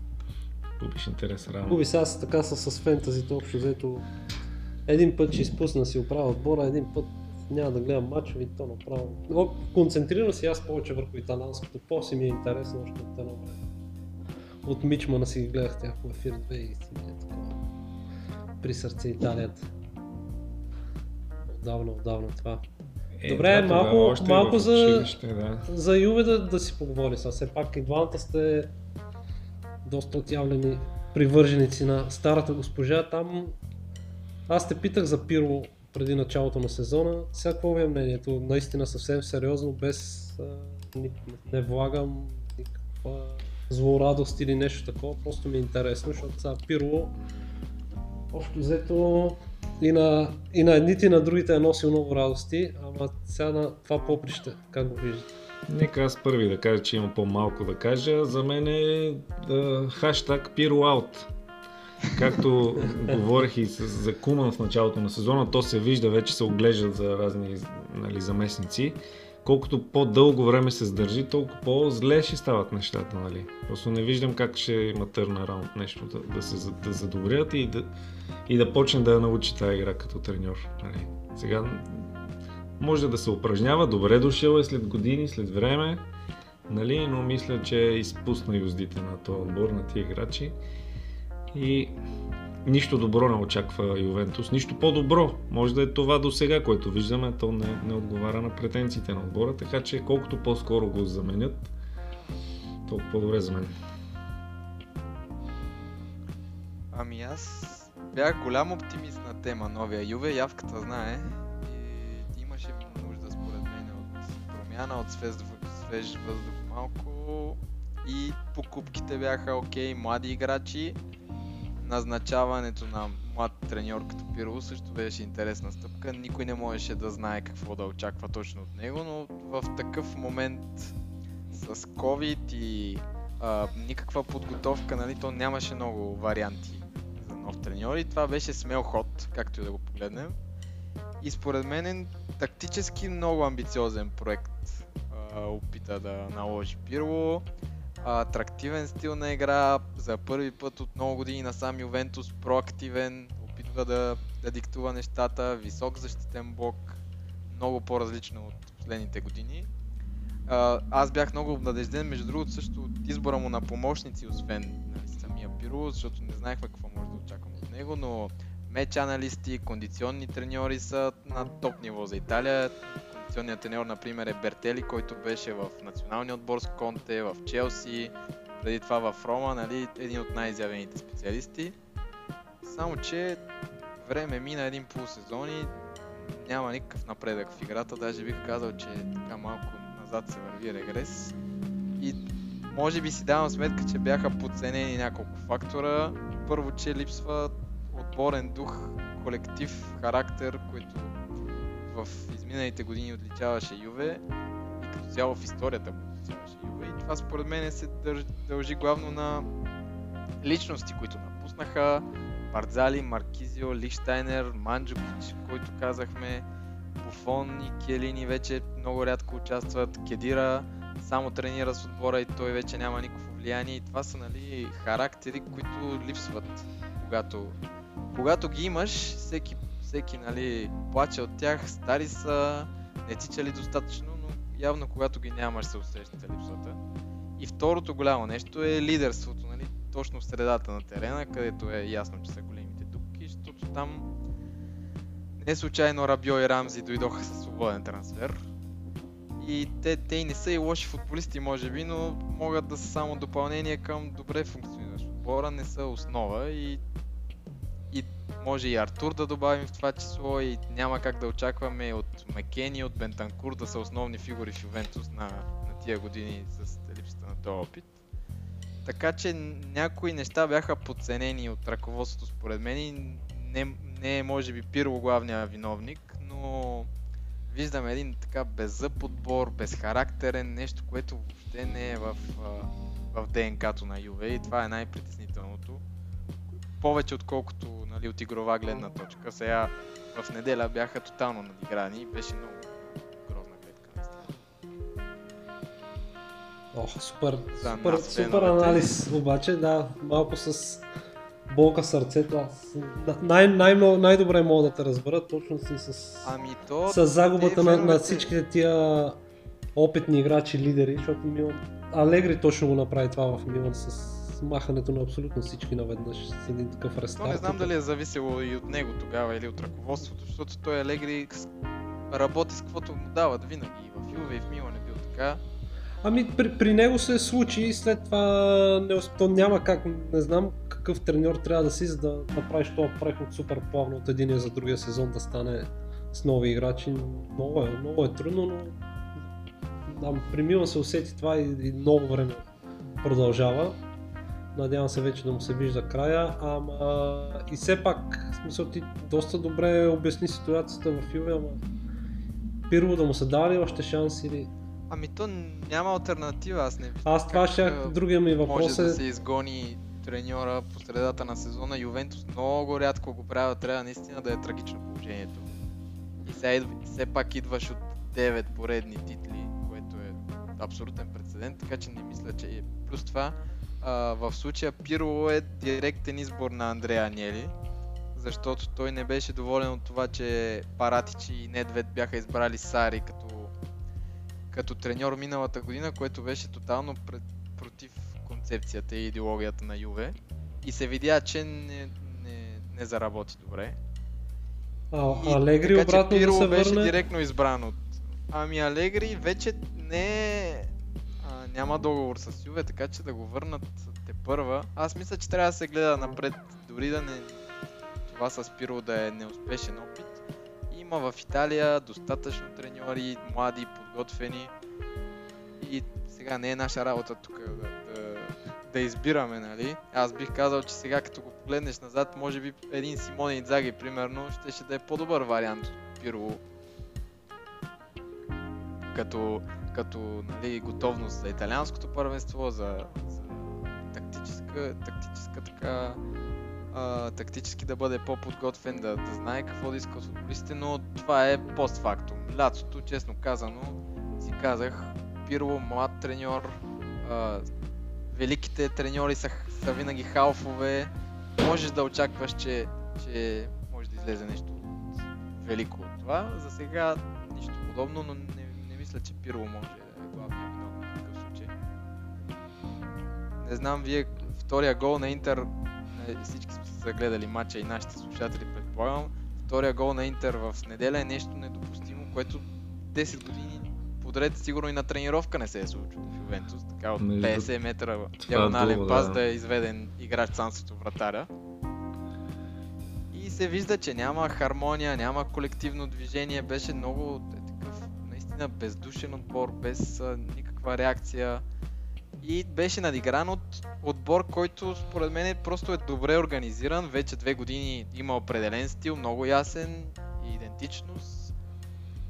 Губиш интерес рано. Губи се аз така с, с фентазито общо взето. Един път ще изпусна си оправя отбора, един път няма да гледам мачове и то направо. Концентрирам се аз повече върху италянското, по-си ми е интересно още от едно време. От Мичмана си ги гледах тях по ефир 2 и си е такова. При сърце Италията. Отдавна, отдавна това. Е, Добре, да, малко- още малко за- училище, да. За Юве да, да си поговори сега. Все пак и двамата сте доста отявлени привърженици на старата госпожа. Там аз те питах за Пиро преди началото на сезона. Сега какво ви е мнението? Наистина съвсем сериозно, без ни, не влагам никаква злорадост или нещо такова. Просто ми е интересно, защото сега Пиро общо взето и на, и на едните и на другите е носил много радости, ама сега на това поприще, как го виждате? Нека аз първи да кажа, че има по-малко да кажа. За мен е да, хаштаг PiroOut. Както говорих и с, за Куман в началото на сезона, то се вижда, вече се оглеждат за разни нали, заместници. Колкото по-дълго време се сдържи, толкова по-зле ще стават нещата. Нали? Просто не виждам как ще има търна раунд нещо да, да се да задобрят и да, и да почне да научи тази игра като треньор. Нали? Сега може да се упражнява, добре дошъл е след години, след време, нали, но мисля, че изпусна юздите на този отбор, на тия играчи. И нищо добро не очаква Ювентус, нищо по-добро. Може да е това до сега, което виждаме, то не, не отговаря на претенциите на отбора, така че колкото по-скоро го заменят, толкова по-добре за мен. Ами аз бях голям оптимист на тема новия Юве, явката знае. И имаше нужда според мен от промяна, от свеж, въздух малко. И покупките бяха окей, млади играчи. Назначаването на млад треньор като Пиро също беше интересна стъпка. Никой не можеше да знае какво да очаква точно от него, но в такъв момент с COVID и а, никаква подготовка, нали, то нямаше много варианти за нов треньор и това беше смел ход, както и да го погледнем. И според мен е тактически много амбициозен проект а, опита да наложи Пирло. Атрактивен стил на игра, за първи път от много години на сам Ювентус, проактивен, опитва да, да диктува нещата, висок защитен блок, много по-различно от последните години. Аз бях много обнадежден, между другото също от избора му на помощници, освен нали, самия Пиро, защото не знаехме какво може да очакваме от него, но меч аналисти, кондиционни треньори са на топ ниво за Италия. Кондиционният треньор, например, е Бертели, който беше в националния отбор с Конте, в Челси, преди това в Рома, нали, един от най-изявените специалисти. Само, че време мина един полусезон и няма никакъв напредък в играта, даже бих казал, че така малко назад се върви регрес. И може би си давам сметка, че бяха подценени няколко фактора. Първо, че липсва отборен дух, колектив, характер, който в изминалите години отличаваше Юве и като цяло в историята отличаваше Юве. И това според мен се дължи главно на личности, които напуснаха. Бардзали, Маркизио, Лихштайнер, Манджукич, който казахме, Буфон и Келини вече много рядко участват, Кедира само тренира с отбора и той вече няма никакво влияние и това са нали, характери, които липсват, когато, когато ги имаш, всеки, всеки нали, плаче от тях, стари са, не тичали достатъчно, но явно когато ги нямаш се усещате липсвата. И второто голямо нещо е лидерството, нали, точно в средата на терена, където е ясно, че са големите дупки, защото там не случайно Рабио и Рамзи дойдоха със свободен трансфер. И те, те не са и лоши футболисти, може би, но могат да са само допълнение към добре функциониращ отбора, не са основа и може и Артур да добавим в това число и няма как да очакваме от Макени, от Бентанкур да са основни фигури в Ювентус на, на тия години с липсата на този опит. Така че някои неща бяха подценени от ръководството според мен и не, не е може би Пирло главния виновник, но виждаме един така беззъб отбор, безхарактерен, нещо, което въобще не е в, в ДНК-то на Юве и това е най-притеснителното. Повече отколкото нали, от игрова гледна точка. Сега в неделя бяха тотално надиграни и беше много грозна гледка. наистина. Ох, супер, За супер, нас, супер анализ, обаче да, малко с болка сърцето. Аз най- най- най-добре мога да те разбера, точно си с, Ами то... с загубата те на, на всичките тия опитни играчи, лидери, защото Милан, Алегри точно го направи това в Милан с махането на абсолютно всички наведнъж с един такъв рестарт. не знам дали е зависело и от него тогава или от ръководството, защото той Алегри работи с каквото му дават винаги. И в Юве и в Милан е бил така. Ами при, при него се случи и след това не, то няма как, не знам какъв треньор трябва да си, за да направиш този преход супер плавно от единия за другия сезон да стане с нови играчи. Много е, много е трудно, но да, при Милан се усети това и, и много време продължава. Надявам се вече да му се вижда края, ама и все пак, в смисъл ти доста добре обясни ситуацията в Юве, ама Пирло да му се дава ли още шанс или... Ами то няма альтернатива, аз не. Аз това ще, другия ми Може въпрос да е... се изгони треньора по средата на сезона. Ювентус много рядко го правят, трябва наистина да е трагично положението. И сега идва, все пак идваш от 9 поредни титли, абсолютен прецедент, така че не мисля, че е. Плюс това, а, в случая Пирло е директен избор на Андреа Анели, защото той не беше доволен от това, че Паратичи и Недвед бяха избрали Сари като, като треньор миналата година, което беше тотално пред, против концепцията и идеологията на Юве. И се видя, че не, не, не заработи добре. А, И Алегри така, че обратно да Пирло се беше върне. директно избран от... Ами Алегри вече не. А, няма договор с Юве, така че да го върнат те първа. Аз мисля, че трябва да се гледа напред, дори да не... Това с Пирло да е неуспешен опит. Има в Италия достатъчно треньори, млади, подготвени. И сега не е наша работа тук да, да, да избираме, нали? Аз бих казал, че сега като го погледнеш назад, може би един Симоне Инзаги, примерно, ще, ще да е по-добър вариант от Пирло. Като, като нали, готовност за италианското първенство, за, за тактическа, тактическа така, а, тактически да бъде по-подготвен, да, да знае какво да иска от футболистите, но това е постфактум. Лятото, честно казано, си казах, Пирло, млад треньор, а, великите треньори са, са винаги халфове. Можеш да очакваш, че, че може да излезе нещо велико от това. За сега нищо подобно, но мисля, че Пирло може да е главният виновник в такъв случай. Не знам, вие втория гол на Интер, е, всички сме се гледали матча и нашите слушатели предполагам, втория гол на Интер в неделя е нещо недопустимо, което 10 години подред сигурно и на тренировка не се е случило в Ювентус, така от Между- 50 метра Това диагонален друго, пас да. да е изведен играч сам срещу вратаря. И се вижда, че няма хармония, няма колективно движение, беше много е, наистина бездушен отбор, без а, никаква реакция. И беше надигран от отбор, който според мен просто е добре организиран. Вече две години има определен стил, много ясен, и идентичност.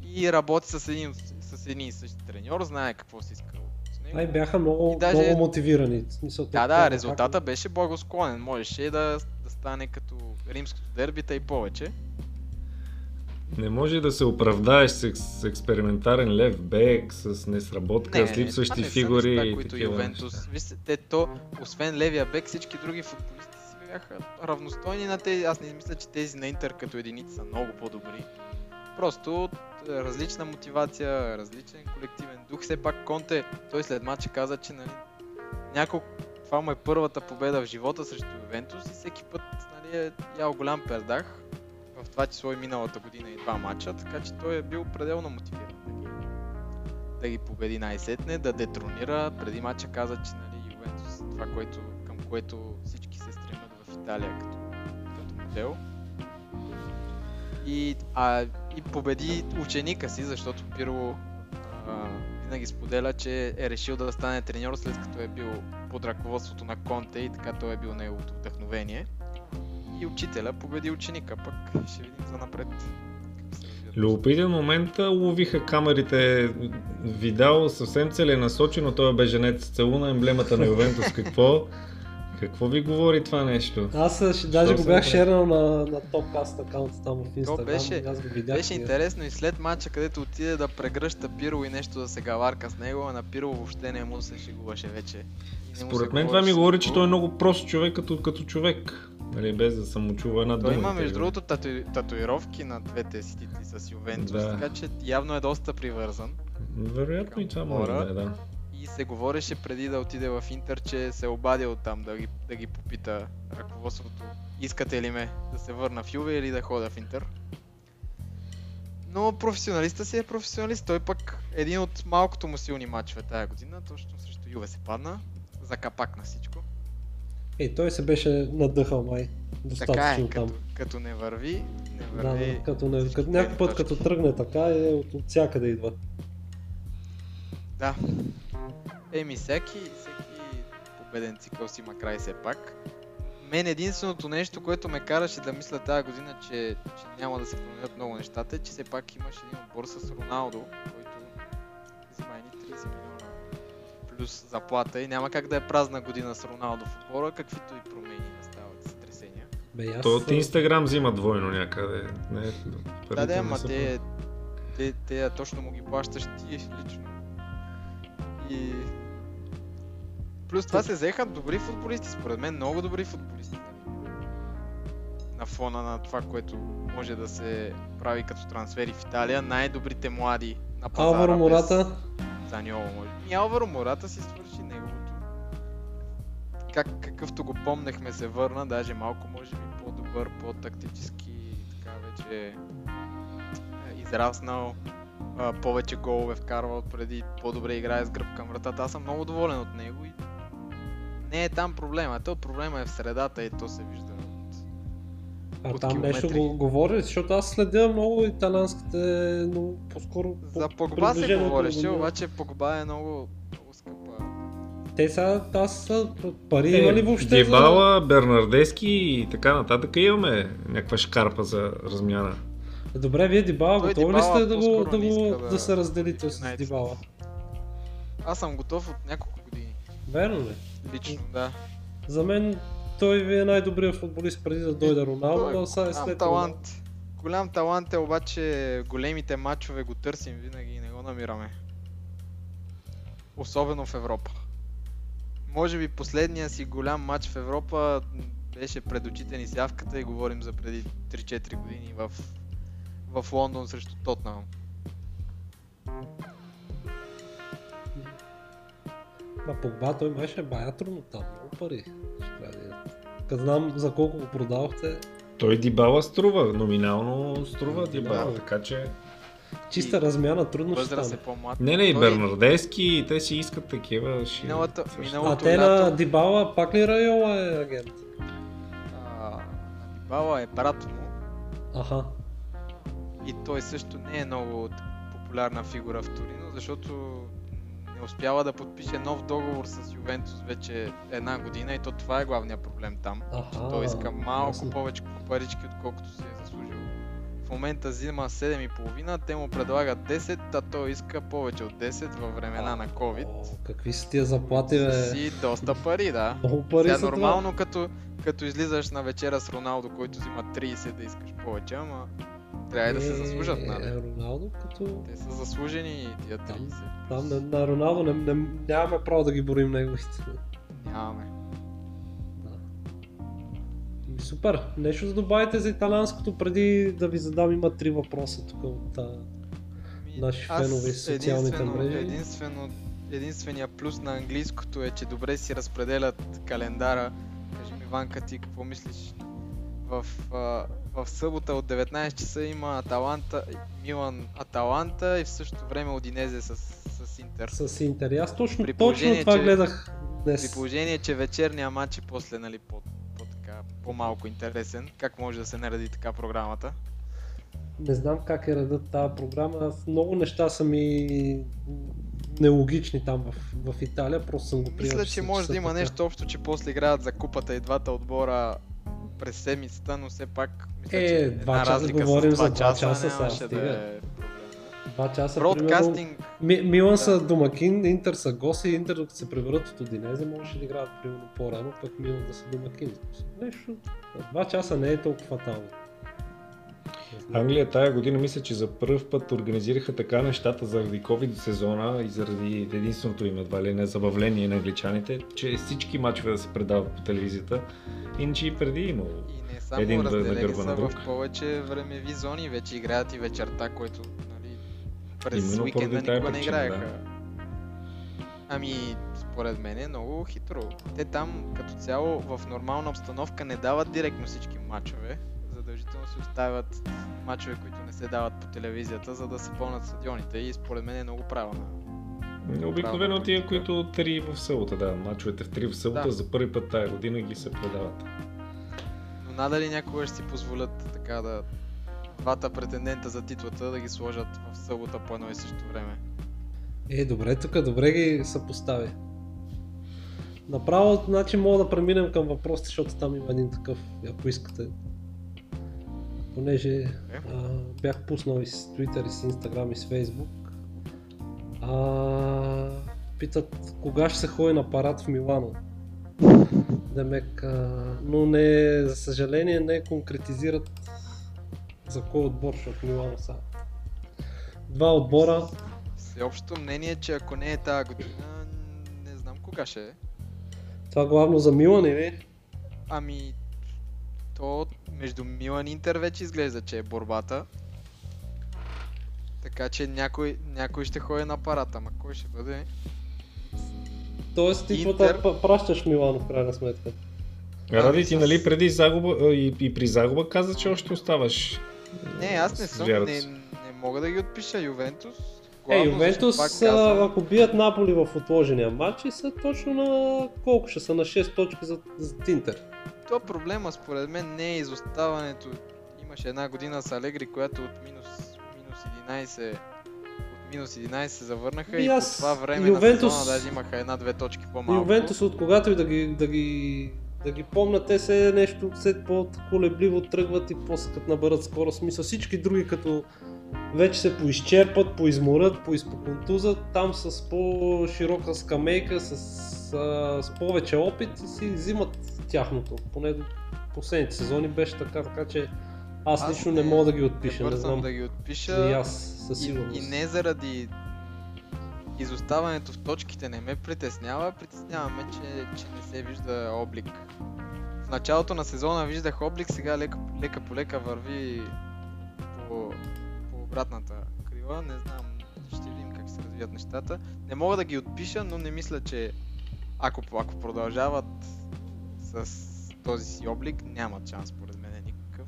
И работи с един, с един и същи треньор, знае какво си иска от него. Ай, бяха много, И даже- много мотивирани. Смисъл, Да, да, резултата бяха- беше благосклонен. Можеше да, да стане като римското дербита и повече. Не може да се оправдаеш с, с експериментарен лев бек, с несработка, с липсващи не фигури неща, и които Ювентус. Вижте, те то, освен левия бек, всички други футболисти си бяха равностойни на тези. Аз не мисля, че тези на Интер като единици са много по-добри. Просто е, различна мотивация, различен колективен дух. Все пак Конте, той след матча каза, че нали, няколко това му е първата победа в живота срещу Ювентус и всеки път нали, е ял голям пердах. В това число и миналата година и два матча, така че той е бил пределно мотивиран да ги, да ги победи най-сетне, да детронира. Преди матча каза, че нали, Ювентус е това, което, към което всички се стремят в Италия като, като модел. И, а, и победи ученика си, защото Пирло винаги споделя, че е решил да стане треньор след като е бил под ръководството на Конте и така той е бил неговото вдъхновение. И учителя победи ученика, пък ще видим за напред. Любопитен момент ловиха камерите видео съвсем целенасочено, той е беженец целуна емблемата на Ювентус. Какво, какво ви говори това нещо? Аз а, ще, даже го се бях шернал на, на Topcast аккаунта там в Instagram. беше- аз го видях. Беше и- интересно и след матча, където отиде да прегръща Пиро и нещо да се галарка с него, а на Пиро въобще не му се шегуваше вече. Според мен това ми говори, че той е много прост човек като, като човек. Нали, без да съм му чувал една Той дума. има между тези. другото тату... татуировки на двете си титли с Ювентус, Да. така че явно е доста привързан. Вероятно и това може да е, да. И се говореше преди да отиде в Интер, че се е обадил там да ги, да ги попита ръководството искате ли ме да се върна в Юве или да хода в Интер. Но професионалиста си е професионалист. Той пък един от малкото му силни матчове тая година, точно срещу Юве се падна. За капак на всичко. Ей, той се беше надъхал май. Така Достатъчно е, там. като, не върви, не върви. да, като, не, като някой път гледни като точки. тръгне така е от, от всякъде идва. Да. Еми, всеки, всеки победен цикъл си има край все пак. Мен единственото нещо, което ме караше да мисля тази година, че, че няма да се променят много нещата, е, че все пак имаш един отбор с Роналдо, който плюс заплата и няма как да е празна година с Роналдо в отбора, каквито и промени настават сътресения. Бе, аз, То от Инстаграм взима двойно някъде. Не, Да, да, ама са те, те, те точно му ги плащаш ти лично. И... Плюс това се взеха добри футболисти, според мен много добри футболисти. На фона на това, което може да се прави като трансфери в Италия, най-добрите млади на пазара. Алваро без Заньоло може. И Алваро Мората си свърши неговото. Как, какъвто го помнехме се върна, даже малко може би по-добър, по-тактически, така вече е, израснал, повече голове вкарва от преди, по-добре играе с гръб към вратата. Аз съм много доволен от него и не е там проблема. То проблема е в средата и то се вижда. А от там нещо километри. го говори, защото аз следя много италянските, но по-скоро... За по- Погба се говореше, го- обаче Погба е много, много скъпа. Те сега, аз са пари Е, има ли въобще Дибала, Бернардески и така нататък имаме някаква шкарпа за размяна. за... Добре, вие Дибала, готови ли сте да го, да, го, да... да- се разделите с. Дибала? Аз съм готов от няколко години. Верно ли? Лично, да. За мен той ви е най-добрият футболист преди да дойде Роналдо, Той е а сега е след талант. Голям талант е, обаче големите матчове го търсим винаги и не го намираме. Особено в Европа. Може би последния си голям матч в Европа беше пред очите ни сявката и говорим за преди 3-4 години в, в Лондон срещу Тотнам. Ма Погба той беше бая трудно там, много пари. Като знам за колко го продавахте, Той Дибала струва, номинално струва Дибала, Да. така че... чиста И размяна трудно ще Възраст е стане. по-млад. Не, не, и Той- Бернардески, те си искат такива. Ще... Миналата- също. миналата- А те лято- на Дибала пак ли Райола е агент? А, Дибала е брат му Аха. и той също не е много популярна фигура в Торино, защото не успява да подпише нов договор с Ювентус вече една година и то това е главният проблем там. Аха. че той иска малко ясно. повече парички, отколкото си е заслужил. В момента взима 7,5, те му предлагат 10, а той иска повече от 10 във времена на COVID. О, какви са тия заплати, бе? Си доста пари, да. Много пари Сега нормално като, като излизаш на вечера с Роналдо, който взима 30 да искаш повече, ама трябва и да се заслужат, нали? Е, Роналдо като... Те са заслужени тия 30. Там на, на Роналдо не, не, нямаме право да ги борим неговите. Нямаме. Да. Ми, Супер. Нещо да добавите за италянското преди да ви задам. Има три въпроса тук от а, Ми, Наши аз фенове в социалните мрежи. Единствено, единствения плюс на английското е, че добре си разпределят календара. Кажи ми, Ванка, ти какво мислиш? В, а, в събота от 19 часа има Аталанта, Милан Аталанта и в същото време Одинезе с, с Интер. с Интер. Аз точно, При точно това че- гледах При днес. положение, че вечерния матч е после нали, по, по така, по-малко интересен, как може да се нареди така програмата? Не знам как е редът тази програма. Аз много неща са ми нелогични там в, в Италия. Просто съм го приел. Мисля, че може да има нещо общо, че после играят за купата и двата отбора през седмицата, но все пак мисля, Е, че два часа говорим за два часа часа сега, стига. да е. Два часа, примерно, Бродкастинг, Ми, Милан Да. са домакин, Интер са гости, Интер докато се превърнат от Одинезе, можеше да играят примерно по-рано, пък Милан да са домакин. Нещо, два часа не е толкова фатално. Не. Англия тая година мисля, че за първ път организираха така нещата заради COVID сезона и заради единственото им едва ли не забавление на англичаните, че всички мачове да се предават по телевизията. Иначе и преди имало. и не само Един на разделени гърба са на в повече времеви зони, вече играят и вечерта, което нали, през Именно уикенда никога не причина, играеха. Ами, според мен е много хитро. Те там като цяло в нормална обстановка не дават директно всички матчове. Задължително се оставят матчове, които не се дават по телевизията, за да се пълнат стадионите и според мен е много правилно. Обикновено тия, които три в събота, да, мачовете в три в събота, Да. за първи път тая година ги се предават. Но надали някога ще си позволят така да двата претендента за титлата да ги сложат в събота по едно и също време. Е, добре, тук добре ги съпостави. Направо, значи мога да преминем към въпросите, защото там има един такъв, ако искате. Понеже а, бях пуснал и с Twitter, и с Instagram, и с Facebook. А, питат кога ще се ходи на парад в Милано. Демек, а, но не, за съжаление не конкретизират за кой отбор, защото Милано са. Два отбора, Всеобщото мнение е, че ако не е тази година, не знам кога ще е. това главно за Милан или? Ами, то между Милан и Интер вече изглежда, че е борбата. Така че някой, някой ще ходи на парата, ама кой ще бъде? Тоест ти Интер- пращаш Милано в крайна сметка. Ради ти, нали, преди загуба и, и при загуба каза, че още оставаш. Не, аз не съм, не, не мога да ги отпиша. Ювентус. Е, главно, Ювентус, защото пак казвам, ако бият Наполи в отложения матч, са точно на колко ще са на 6 точки за, за Интер. То проблема според мен не е изоставането. Имаше една година с Алегри, която от минус, минус 11 от минус 11 се завърнаха И и, аз- по това време Ювентус- на сезона даже имаха една-две точки по-малко. Ювентус от когато и да ги, да ги, да ги помнят, те се нещо все по-колебливо тръгват и после като наберат скоро смисъл. Всички други като вече се поизчерпат, поизморят, поизпоконтузат, там с по-широка скамейка, с, а, с повече опит и си взимат тяхното. Поне до последните сезони беше така, така че аз, Аз лично не, мога да ги отпиша, Не не, знам. да ги отпиша. И аз със И, сигурност. и не заради изоставането в точките не ме притеснява, притеснява ме, че, че не се вижда облик. В началото на сезона виждах облик, сега лека, лека по лека върви по, по обратната крила. Не знам, ще видим как се развият нещата. Не мога да ги отпиша, но не мисля, че ако, ако продължават с този си облик, нямат шанс, според мен никакъв.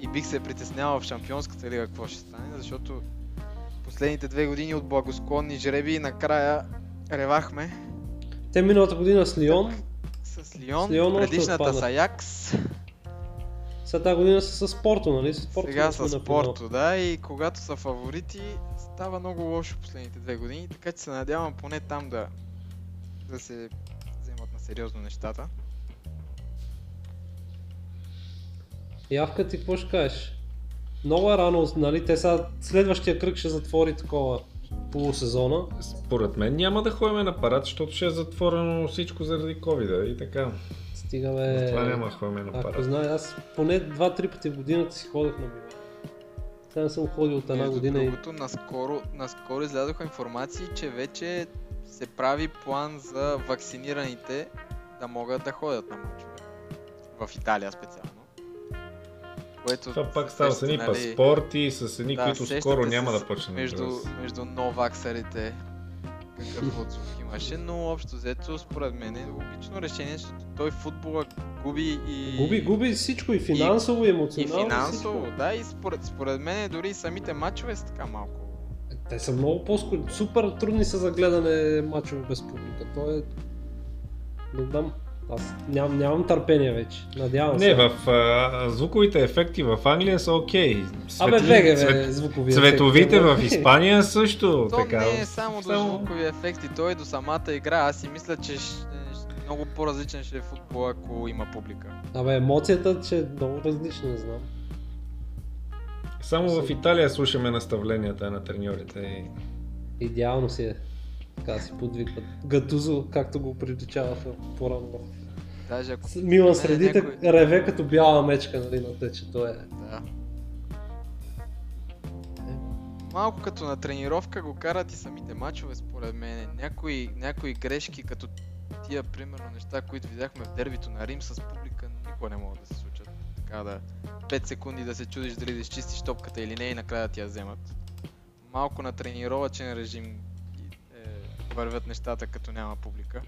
И бих се притеснявал в Шампионската лига какво ще стане, защото последните две години от благосклонни жреби накрая ревахме Те миналата година с Лион, с Лион, С Лион предишната с Аякс, сега тази година са с Порто, нали? С Порто сега с. Порто, да, и когато са фаворити, става много лошо последните две години, така че се надявам поне там да, да се вземат на сериозно нещата. Явка ти какво ще кажеш? Много е рано, нали? Те сега следващия кръг ще затвори такова полусезона. Според мен няма да ходим на парад, защото ще е затворено всичко заради covid и така. Стигаме... Това няма да ходим на Ако парад. знае, аз поне 2-3 пъти в годината си ходех на Милан. Сега не съм ходил от една Между година и... другото, наскоро, наскоро излязоха информации, че вече се прави план за вакцинираните да могат да ходят на мачове. В Италия специално. Което Това пак става с едни нали, паспорти, с едни, да, които скоро няма с- да почнат. Между, между новаксарите какъв отзвук имаше, но общо взето според мен е логично решение, защото той футбола губи и... Губи, губи всичко и финансово, и, и емоционално. финансово, всичко. да, и според, според мен дори и самите матчове са така малко. Те са много по-скоро. Супер трудни са за гледане мачове без публика. То е... Не знам. Аз ням, нямам търпение вече. Надявам се. Не, в а, звуковите ефекти в Англия са окей. Абе, Светли- беге, бе, звуковия Цветовите в. Испания също То така. не е само до звукови ефекти, той е до самата игра. Аз си мисля, че много по-различен ще е футбол, ако има публика. Абе, емоцията, че е много различна, не знам. Само в Италия слушаме наставленията на треньорите. И... Идеално си е. Така си подвикват. Гатузо, както го приличаваха по-рано. Даже ако... Милан Не, средите някой- реве като бяла мечка, нали, на те, че той е. Да. Малко като на тренировка го карат и самите мачове, според мен. Някои, някои грешки, като тия, примерно, неща, които видяхме в дербито на Рим с публика, никога не могат да се случат. Така да 5 секунди да се чудиш дали да изчистиш топката или не и накрая да ти я вземат. Малко на тренировачен режим е, вървят нещата, като няма публика.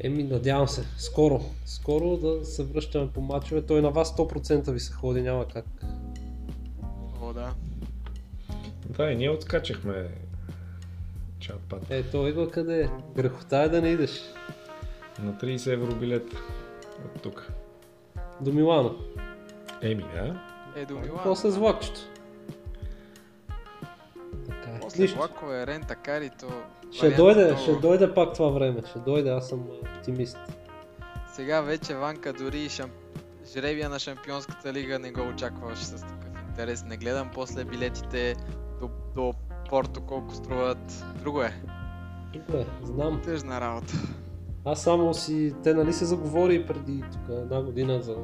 Еми, надявам се. Скоро. Скоро да се връщаме по мачове. Той на вас 100% ви се ходи, няма как. О, да. Да, и ние отскачахме чат-пат. Е, той идва къде е. Грехота е да не идеш. На 30 евро билет от тук. До Милано. Еми, а? Е, до Милан. После с влакчето. Е. Влакове, рента, кари, то... Ще дойде, много- ще дойде пак това време. Ще дойде, аз съм оптимист. Сега вече Ванка дори шамп... жребия на Шампионската лига не го очакваш с такъв интерес. Не гледам после билетите до, до Порто колко струват. Друго е. Добре, знам. Тъжна работа. Аз само си, те нали се заговори преди тук една година за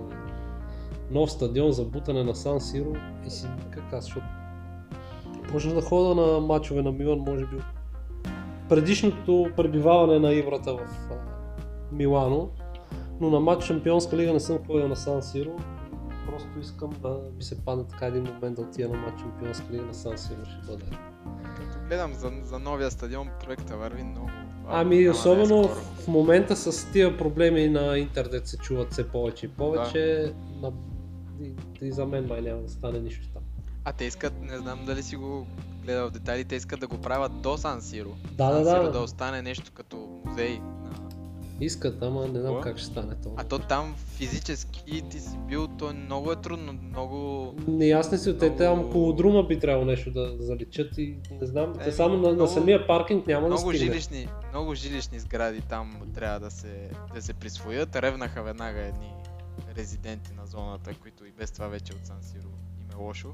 нов стадион за бутане на Сан Сиро и си как аз, защото почнах да хода на мачове на Милан, може би от предишното пребиваване на Иврата в а, Милано, но на матч Шампионска лига не съм ходил на Сан Сиро. Просто искам да ми се падне така един момент да отида на матч Шампионска лига на Сан Сиро, ще бъде. Като гледам за, за новия стадион, проекта върви много. Ами да е особено в момента с тия проблеми на интернет се чуват все повече и повече. На... И, и за мен май няма да стане нищо. А те искат, не знам дали си го гледал в детайли, те искат да го правят до Сан Сиро. Да, Сан да, Сиро да. да остане нещо като музей. На... Искат, ама не знам Какво? как ще стане това. А то там физически ти си бил, то много е трудно, много... Не, аз не си, те Много- там около друма би трябвало нещо да заличат и не знам, те Еми, само на, на много- самия паркинг няма да Много стигне. жилищни, много жилищни сгради там трябва да се, да се присвоят. Ревнаха веднага едни резиденти на зоната, които и без това вече от Сан Сиро им е лошо.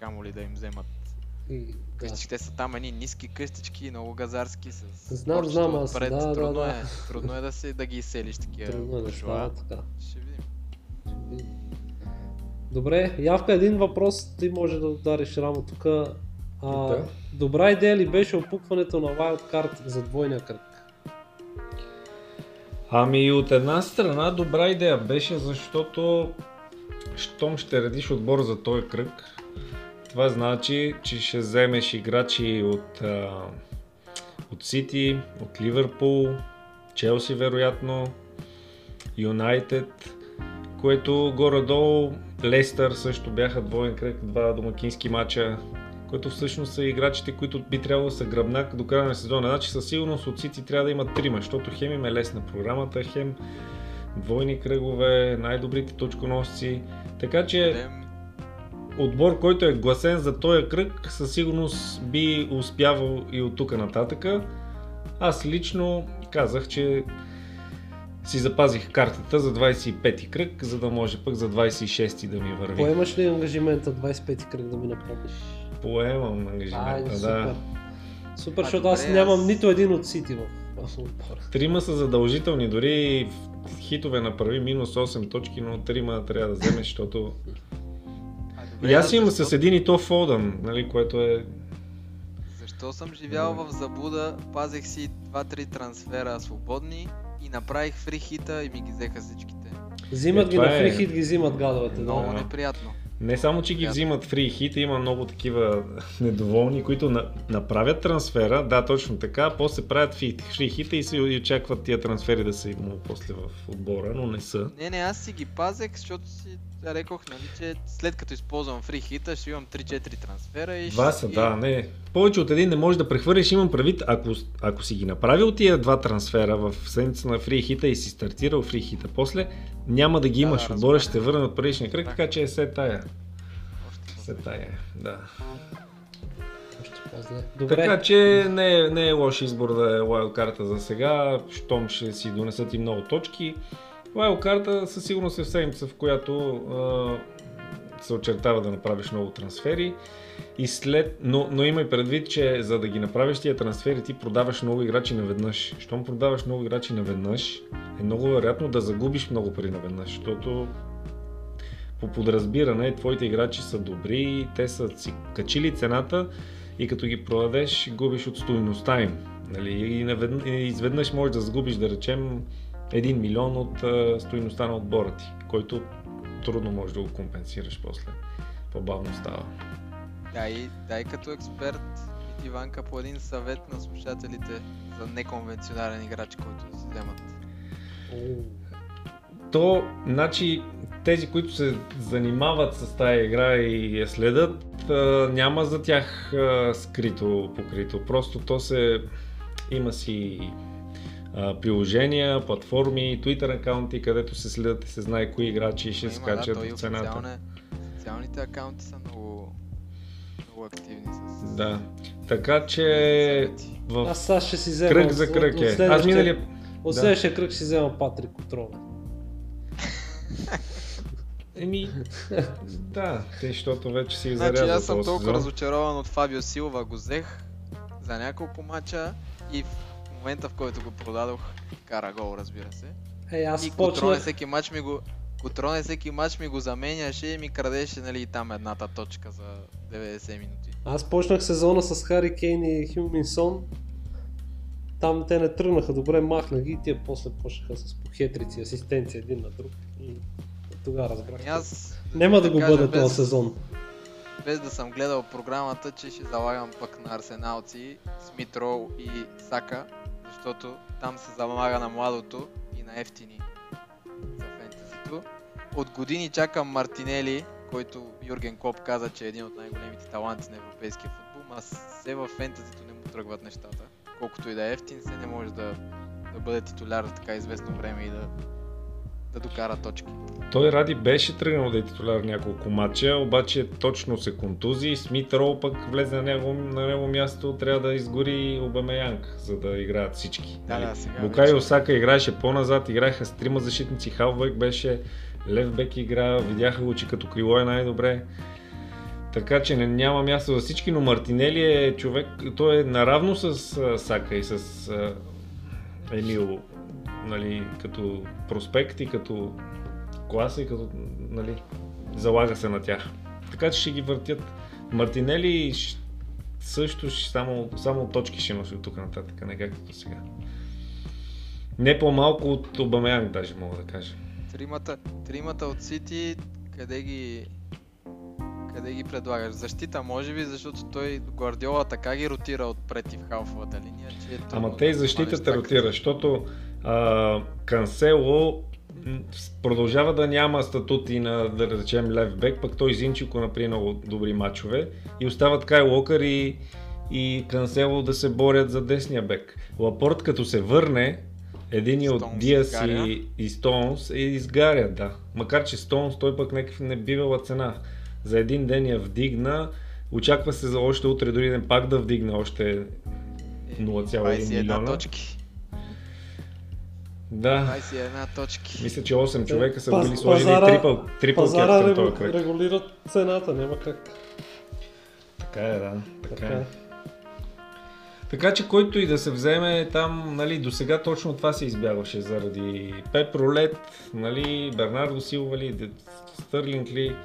Камо ли да им вземат И, да. къщички. Те са там едни ниски къщички, много газарски с Знам, знам аз, отпред. да, да, трудно, да. Е, трудно е да, се, да ги изселиш такива Трудно е да буржуа. става така. Ще видим. Добре, Явка, един въпрос, ти може да удариш рамо тук. А, Да. Добра идея ли беше опукването на Wildcard за двойния кръг? Ами от една страна добра идея беше, защото щом ще редиш отбор за този кръг, това значи, че ще вземеш играчи от, а, от Сити, от Ливърпул, Челси вероятно, Юнайтед, което горе-долу Лестър също бяха двоен кръг, два домакински матча, които всъщност са играчите, които би трябвало да са гръбнак до края на сезона. Значи със сигурност от Сити трябва да имат трима, защото хем им е лесна програмата, хем двойни кръгове, най-добрите точконосци. Така че отбор, който е гласен за този кръг, със сигурност би успявал и от тук нататъка. Аз лично казах, че си запазих картата за 25-ти кръг, за да може пък за 26-ти да ми върви. Поемаш ли ангажимента 25-ти кръг да ми напомниш? Поемам ангажимента, Айде, да. супер. Супер, А, защото аз нямам нито един от Сити в. Трима са задължителни, дори хитове направи минус 8 точки, но трима трябва да вземеш, защото... И аз имам защо- с един и то Фодън, нали, което е... Защо съм живял в заблуда, пазех си 2-3 трансфера свободни и направих фри хита и ми ги взеха всичките. Взимат Е, ги на е- фрихит, ги взимат гадовете. Много Да. неприятно. Не само, че ги взимат фри хит, има много такива недоволни, които на, направят трансфера, да, точно така, после правят фри хита и се очакват тия трансфери да са имало после в отбора, но не са. Не, не, аз си ги пазех, защото си рекох, нали, че след като използвам фри хита, ще имам 3-4 трансфера и Два ще са, да, не. Повече от един не можеш да прехвърлиш, имам правит, ако, ако си ги направил тия два трансфера в седмица на фри хита и си стартирал фри хита, после няма да ги имаш, да, отбора ще те върне от предишния кръг, така че е се тая. Се тая, да. Добре. Така че не е, не е лош избор да е лайл карта за сега, щом ще си донесат и много точки. Лайл карта със сигурност е в седмица, в която се очертава да направиш много трансфери. И след, но, но имай предвид, че за да ги направиш тия трансфери, ти продаваш много играчи наведнъж. Щом продаваш много играчи наведнъж, е много вероятно да загубиш много пари наведнъж, защото по подразбиране твоите играчи са добри, те са си качили цената и като ги продадеш, губиш от стоиността им. Нали? И, навед... и изведнъж можеш да загубиш, да речем, 1 милион от а, стоиността на отбора ти, който трудно можеш да го компенсираш после. По-бавно става. Дай, дай като експерт Иванка по един съвет на слушателите за неконвенционален играч, който си вземат. То, значи, тези, които се занимават с тази игра и я следят, няма за тях скрито, покрито. Просто то се... Има си приложения, платформи, Twitter акаунти, където се следят и се знае кои играчи ще Има, скачат да, в цената. официалне- Социалните акаунти са много, много активни с Да. Така че в Аз сега ще си взема. кръг за от- кръг от е. Аз следващия- миналия... От да. следващия кръг ще си взема Патрик Котроле. Еми, да, те, защото вече си Значи зарязал аз съм толкова сезон. разочарован от Фабио Силва, го взех за няколко мача и момента в който го продадох, кара гол, разбира се. Е, аз и почнах... всеки мач ми го Котроне всеки мач ми го заменяше и ми крадеше нали, там едната точка за 90 минути. Аз почнах сезона с Хари Кейн и Хюминсон. Там те не тръгнаха добре, махнах ги и тия после почнаха с похетрици, асистенция един на друг. И тогава разбрах. Аз Няма да го кажа, бъде без- този сезон. без да съм гледал програмата, че ще залагам пък на арсеналци, Смит Роу и Сака, защото там се залага на младото и на ефтини за фентезито. От години чакам Мартинели, който Юрген Клоп каза, че е един от най-големите таланти на европейския футбол, а все в фентезито не му тръгват нещата. Колкото и да е ефтин, се не може да, да бъде титуляр за така известно време и да, да докара точки. Той Ради беше тръгнал да е титуляр няколко матча, обаче точно се контузи. Смит Роу пък влезе на него, на него място, трябва да изгори Обамеянг, за да играят всички. Да, нали? да, сега Букай вече- Осака играеше по-назад, играеха с трима защитници, Халбек беше, Левбек игра, видяха го, че като крило е най-добре. Така че не, няма място за всички, но Мартинели е човек, той е наравно с Сака и с Емил, нали, като проспект и като класа и като, нали, залага се на тях. Така че ще ги въртят. Мартинели също ще само, само точки ще носи от тук нататък, не както до сега. Не по-малко от Обамеянг даже мога да кажа. Тримата, тримата от Сити, къде ги, къде ги предлагаш? Защита може би, защото той Гвардиола така ги ротира отпред и в халфовата линия, че е Ама да те и защитата так. ротира, защото а, Кансело продължава да няма статут и на, да речем, лев бек, пък той Зинчико направи много добри матчове и остават Кай Локър и, и Кансело да се борят за десния бек. Лапорт като се върне, един от Диас и, и Стоунс е изгаря, да. Макар че Стоунс той пък някакъв не бивала цена. За един ден я вдигна, очаква се за още утре дори ден пак да вдигне още Е, 0,1 21 милиона. точки. Да, 21 точки. мисля, че 8 човека са Паз- били сложили пазара- трипъл, трипъл Пазара към този регу... кръг. регулира цената, няма как. Така е, да. Така Така е. е. Така че който и да се вземе там, нали, до сега точно това се избягваше заради Пеп Ролет, нали, Бернардо Силва ли, Стърлинг ли.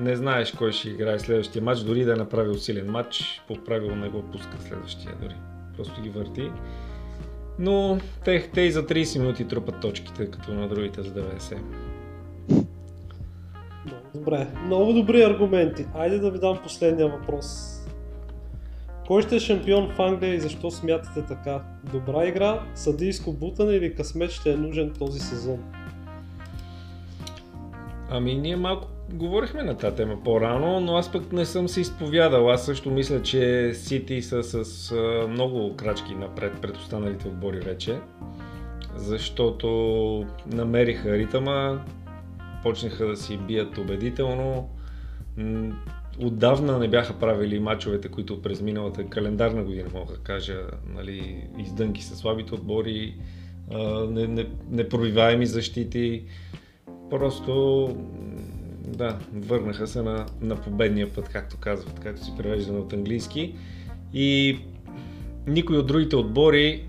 Не знаеш кой ще играе следващия матч, дори да е направил силен матч, по правило не го пуска следващия дори. Просто ги върти. Но те, те и за 30 минути трупат точките, като на другите за 90. Много добре. Много добри аргументи. Айде да ви дам последния въпрос. Кой ще е шампион в Англия и защо смятате така? Добра игра, съдийско бутане или късмет ще е нужен този сезон? Ами ние малко говорихме на тази тема по-рано, но аз пък не съм се изповядал. Аз също мисля, че Сити са с много крачки напред пред останалите отбори вече, защото намериха ритъма, почнаха да си бият убедително. Отдавна не бяха правили мачовете, които през миналата календарна година, мога да кажа, нали, издънки са слабите отбори, непробиваеми защити. Просто да, върнаха се на, на победния път, както казват, както си превеждано от английски. И никой от другите отбори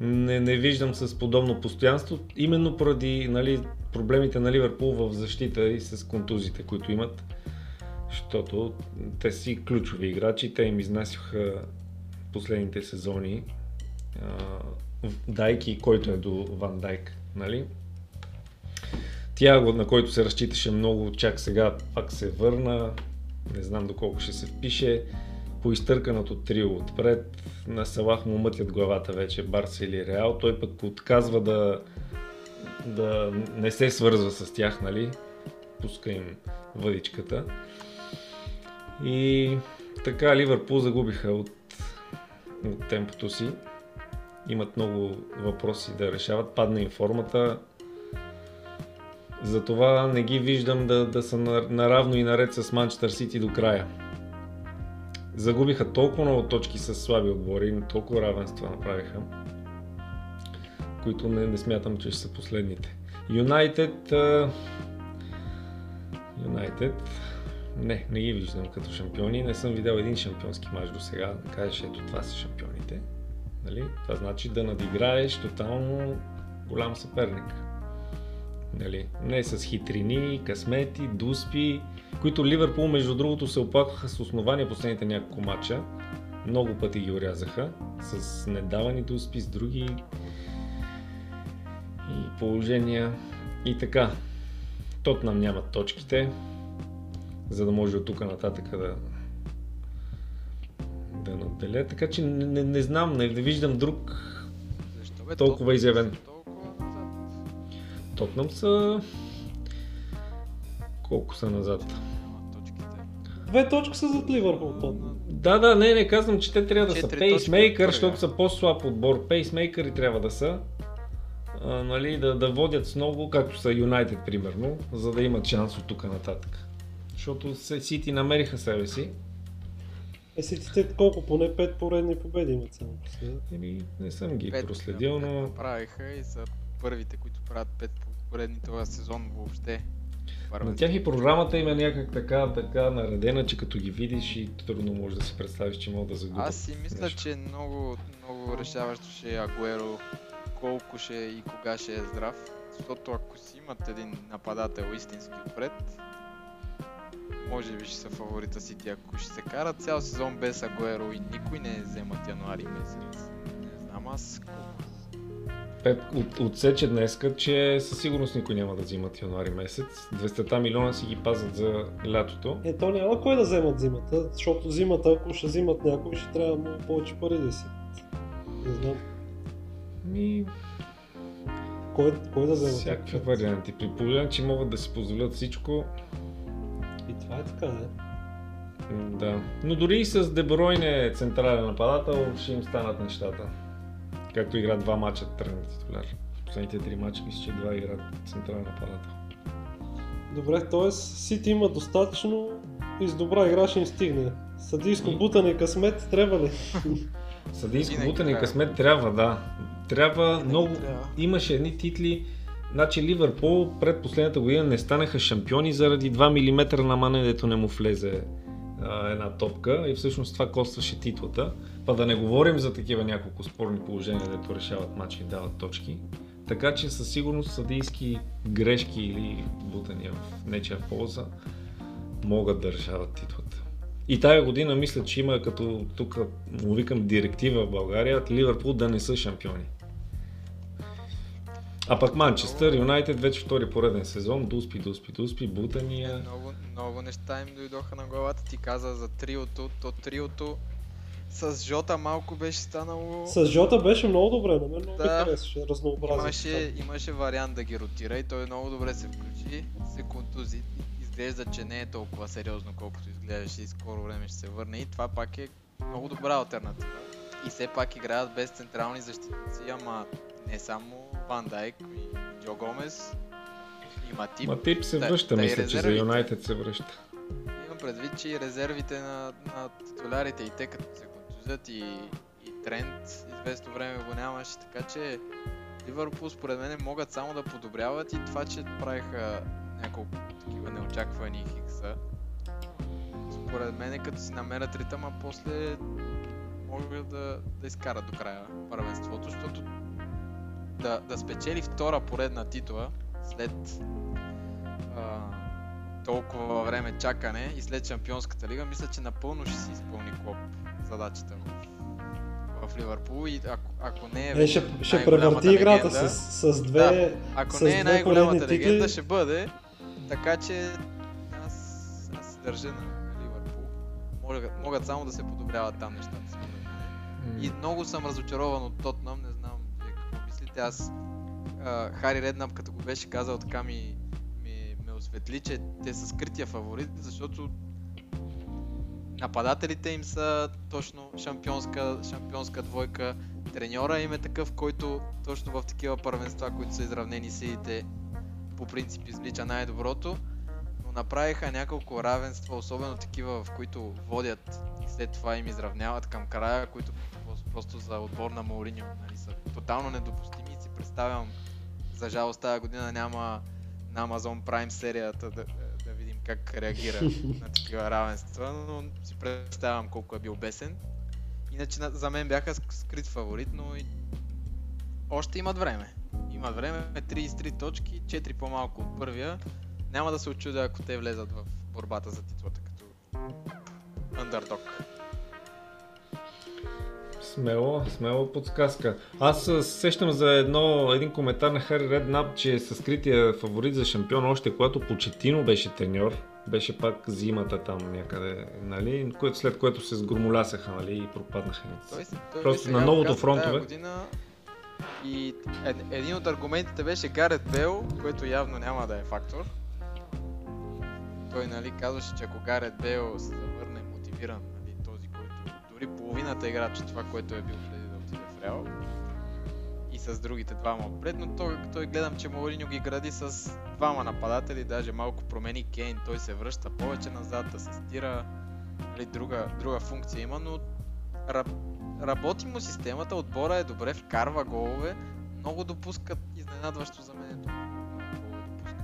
не, не виждам с подобно постоянство, именно поради нали, проблемите на Ливърпул в защита и с контузите, които имат. Защото те си ключови играчи, те им изнасяха последните сезони. Дайки, който е до Ван Дайк, нали? Тяго, на който се разчиташе много, чак сега пак се върна. Не знам доколко ще се впише. По изтърканото трио отпред, на Салах му мътят главата вече Барса или Реал. Той пък отказва да, да не се свързва с тях, нали? Пуска им въдичката. И така Ливърпул загубиха от, от темпото си. Имат много въпроси да решават. Падна им формата. Затова не ги виждам да, да са наравно и наред с Манчестър Сити до края. Загубиха толкова много точки с слаби отбори, толкова равенства направиха, които не, не смятам, че ще са последните. Юнайтед... Юнайтед... Не, не ги виждам като шампиони. Не съм видял един шампионски мач до сега. Да кажеш, ето това са шампионите. Нали? Това значи да надиграеш тотално голям съперник. Нали? Не с хитрини, късмети, дуспи, които Ливърпул между другото се оплакваха с основания последните няколко мача. Много пъти ги урязаха с недавани дуспи, с други и положения. И така, нам нямат точките, за да може от тук нататък да да наделя. Така че не, не, не знам, не, виждам друг Защо бе, толкова изявен. Тотнам са... Колко са назад? Две точки са зад Ливърпул. Да, да, не, не казвам, че те трябва да са пейсмейкър, защото са по-слаб отбор. Пейсмейкъри трябва да са. А, нали, да, да водят с много, както са Юнайтед примерно, за да имат шанс от тук нататък. Защото Сити намериха себе си. Е, Сити колко? Поне 5 поредни победи имат само. Еми, не съм ги проследил, но... Правиха и са първите, които правят 5 поредни този сезон въобще. На тях и програмата им е някак така, така наредена, че като ги видиш и трудно можеш да си представиш, че могат да загубят. Аз си мисля, нещо. че много, много решаващо ще е Агуеро, колко ще и кога ще е здрав. Защото ако си имат един нападател истински отпред, може би ще са фаворита си ти, ако ще се карат цял сезон без Агуеро и никой не вземат януари месец. Не знам аз колко Пеп от, отсече днеска, че със сигурност никой няма да взимат януари месец. 200 милиона си ги пазят за лятото. Е, то няма кой да вземат зимата, защото зимата, ако ще взимат някой, ще трябва много повече пари да си. Не знам. Ми... Кой, кой да вземат? Всякакви варианти. При положение, че могат да си позволят всичко. И това е така, не? Да. Но дори и с Дебройне централен нападател ще им станат нещата. Както игра два мача тръгна титуляр. Последните три мача мисля, че два игра централен нападател. Добре, т.е. Сити има достатъчно и с добра игра ще им стигне. Съдийско и... бутане и късмет трябва ли? Съдийско бутане и късмет трябва, да. Трябва Винаги много... Трябва. Имаше едни титли, Значи Ливърпул пред последната година не станаха шампиони заради 2 мм на мане, дето не му влезе а, една топка и всъщност това костваше титлата. Па да не говорим за такива няколко спорни положения, дето решават матчи и дават точки. Така че със сигурност съдийски грешки или бутания в нечия полза могат да решават титлата. И тая година мисля, че има като тук му викам директива в България, Ливърпул да не са шампиони. А пък Манчестър, Юнайтед вече втори пореден сезон, дуспи, дуспи, дуспи, бутания. Много, много неща им дойдоха на главата. Ти каза за триото, то триото с Жота малко беше станало... С Жота беше много добре, на мен много да, харесваше разнообразие. Имаше, имаше вариант да ги ротира и той много добре се включи, се контузи. Изглежда, че не е толкова сериозно, колкото изглеждаше и скоро време ще се върне и това пак е много добра альтернатива. И все пак играят без централни защитници, ама не само Ван Дайк и Джо Гомес. И Матип. Матип се връща, да, мисля, че за Юнайтед се връща. Имам предвид, че и резервите на, на титулярите и те като се контузят и, и тренд известно време го нямаше, така че Ливърпул според мен могат само да подобряват и това, че правиха няколко такива неочаквани хикса. Според мен като си намерят ритъма, после могат да, да изкарат до края първенството, защото да, да спечели втора поредна титла след а, толкова време чакане и след Шампионската лига, мисля, че напълно ще си изпълни Клоп задачата в, в Ливърпул и ако, ако не е Е, ще, ще превърти играта с, с две да, ако с не е най-голямата легенда, ще бъде. Така че аз, аз държа на Ливърпул. Могат, могат само да се подобряват там нещата. И много съм разочарован от Тотнам, не знам вие какво мислите. Аз а, Хари Реднап, като го беше казал, така ми, ми ме осветли, че те са скрития фаворит, защото нападателите им са точно шампионска, шампионска двойка. Треньора им е такъв, който точно в такива първенства, които са изравнени силите, по принцип извлича най-доброто. Но направиха няколко равенства, особено такива, в които водят и след това им изравняват към края, които просто- за отбор на Мауриньо нали, са тотално недопустими и си представям, за жалост тази година няма на Amazon Prime серията да, да видим как реагира на такива равенства, но си представям колко е бил бесен. Иначе на- за мен бяха ск- скрит фаворит, но и още имат време. Имат време, 33 точки, 4 по-малко от първия. Няма да се очудя, ако те влезат в борбата за титлата като underdog. Смело, смело подсказка. Аз сещам за едно, един коментар на Хари Реднап, че е със скрития фаворит за шампион, още когато Почетино беше треньор. Беше пак зимата там някъде, нали? След което се сгромолясаха, нали? И пропаднаха. Той, той Просто на новото фронтове. Година и ед, един от аргументите беше Гарет Бел, което явно няма да е фактор. Той нали, казваше, че ако Гарет Бел се завърне мотивиран, дори половината играч от това, което е бил преди да отиде в Реал, и с другите двама отпред, но той, той гледам, че Мауриньо ги гради с двама нападатели, даже малко промени Кейн, той се връща повече назад, да се стира, нали, друга, друга функция има, но раб, работи му системата, отбора е добре, вкарва голове, много допускат изненадващо за мен. е това. Много голове допуска.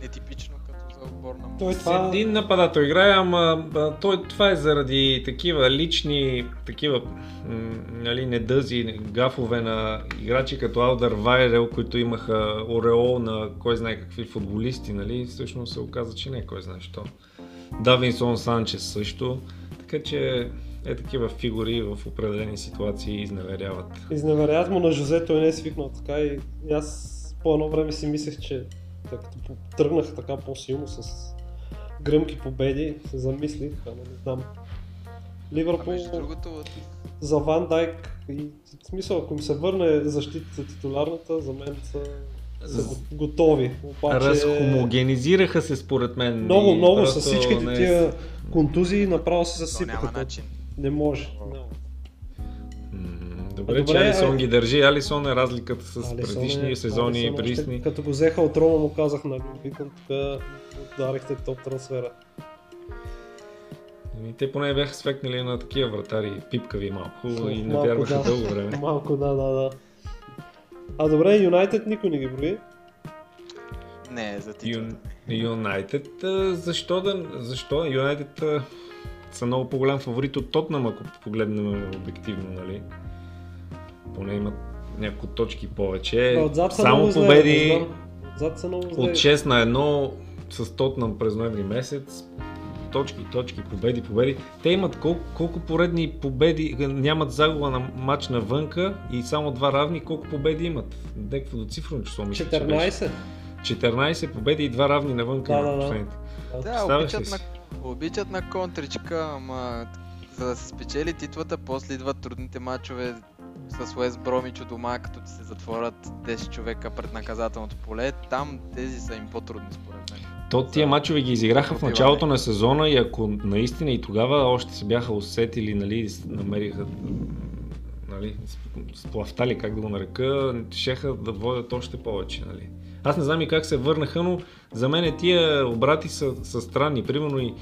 Нетипично за отбор на Той С това... един нападател играе, ама той, това е заради такива лични, такива м, нали, недъзи, гафове на играчи като Алдър Вайрел, които имаха ореол на кой знае какви футболисти, нали, всъщност се оказа, че не кой знае що. Давинсон Санчес също, така че е такива фигури в определени ситуации изневеряват. Изневеряват му на Жозе, той не е свикнал така и и аз по едно време си мислех, че тъй като по- тръгнах така по-силно с гръмки победи, се замислих, ама не знам. Ливърпул между другото, за Ван Дайк и в смисъл, ако им се върне защитата титулярната, за мен са, са го- готови. Обаче, Разхомогенизираха се според мен. Много, много с всичките не тия контузии направо се засипаха. няма начин. Не може. Не. Добре, Добре, че Алисон а- ги държи. Алисон е разликата с Алисон предишни е- сезони и още предишни. Като го взеха от Рома му казах, нали, викам тук ударихте топ трансфера. И те поне бяха свекнали на такива вратари, пипкави малко и не Малко, вярваха да. дълго време. Малко, да, да, да. А добре, Юнайтед никой не ги брои. Не, е за титлата. Юнайтед, защо да, защо? Юнайтед са много по-голям фаворит от Тотнам, ако погледнем обективно, нали? Поне имат няколко точки повече. Отзад са Само победи. Отзад са много от 6 на 1 с Тотнам през ноември месец. Точки, точки, победи, победи. Те имат колко, колко поредни победи, нямат загуба на матч навънка и само два равни, колко победи имат? Някакво доцифрено число мисля, че беше. 14. 14 победи и два равни навънка Да, на да, да. последните. Да, ли обичат на, обичат на контричка, ама за да се спечели титлата, после идват трудните матчове с Уест Бромич у дома, като ти се затворят 10 човека пред наказателното поле. Там тези са им по-трудни според мен. То тия мачове ги изиграха в началото на сезона и ако наистина и тогава още се бяха усетили, нали, намериха нали, сплавтали, как да го нарека, шеха да водят още повече, нали. Аз не знам и как се върнаха, но за мен тия обрати са, са странни. Примерно и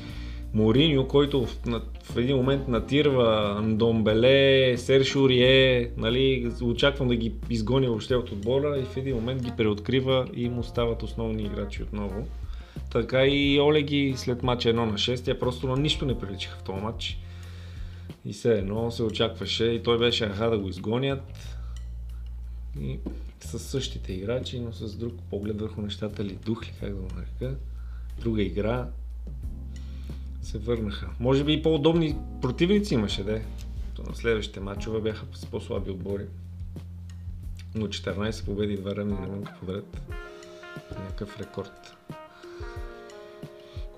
Мориньо, който в, в един момент натирва Домбеле, Серж Урие, нали, очаквам да ги изгони въобще от отбора и в един момент ги преоткрива и му стават основни играчи отново. Така и Олеги след матча 1 на 6, тя просто на нищо не приличаха в този матч. И все едно се очакваше и той беше аха да го изгонят. И с същите играчи, но с друг поглед върху нещата ли дух ли, как да го нарека. Друга игра, се върнаха. Може би и по-удобни противници имаше. То на следващите матчове бяха с по-слаби отбори. Но 14 победи 2 равни на подред. Някакъв рекорд.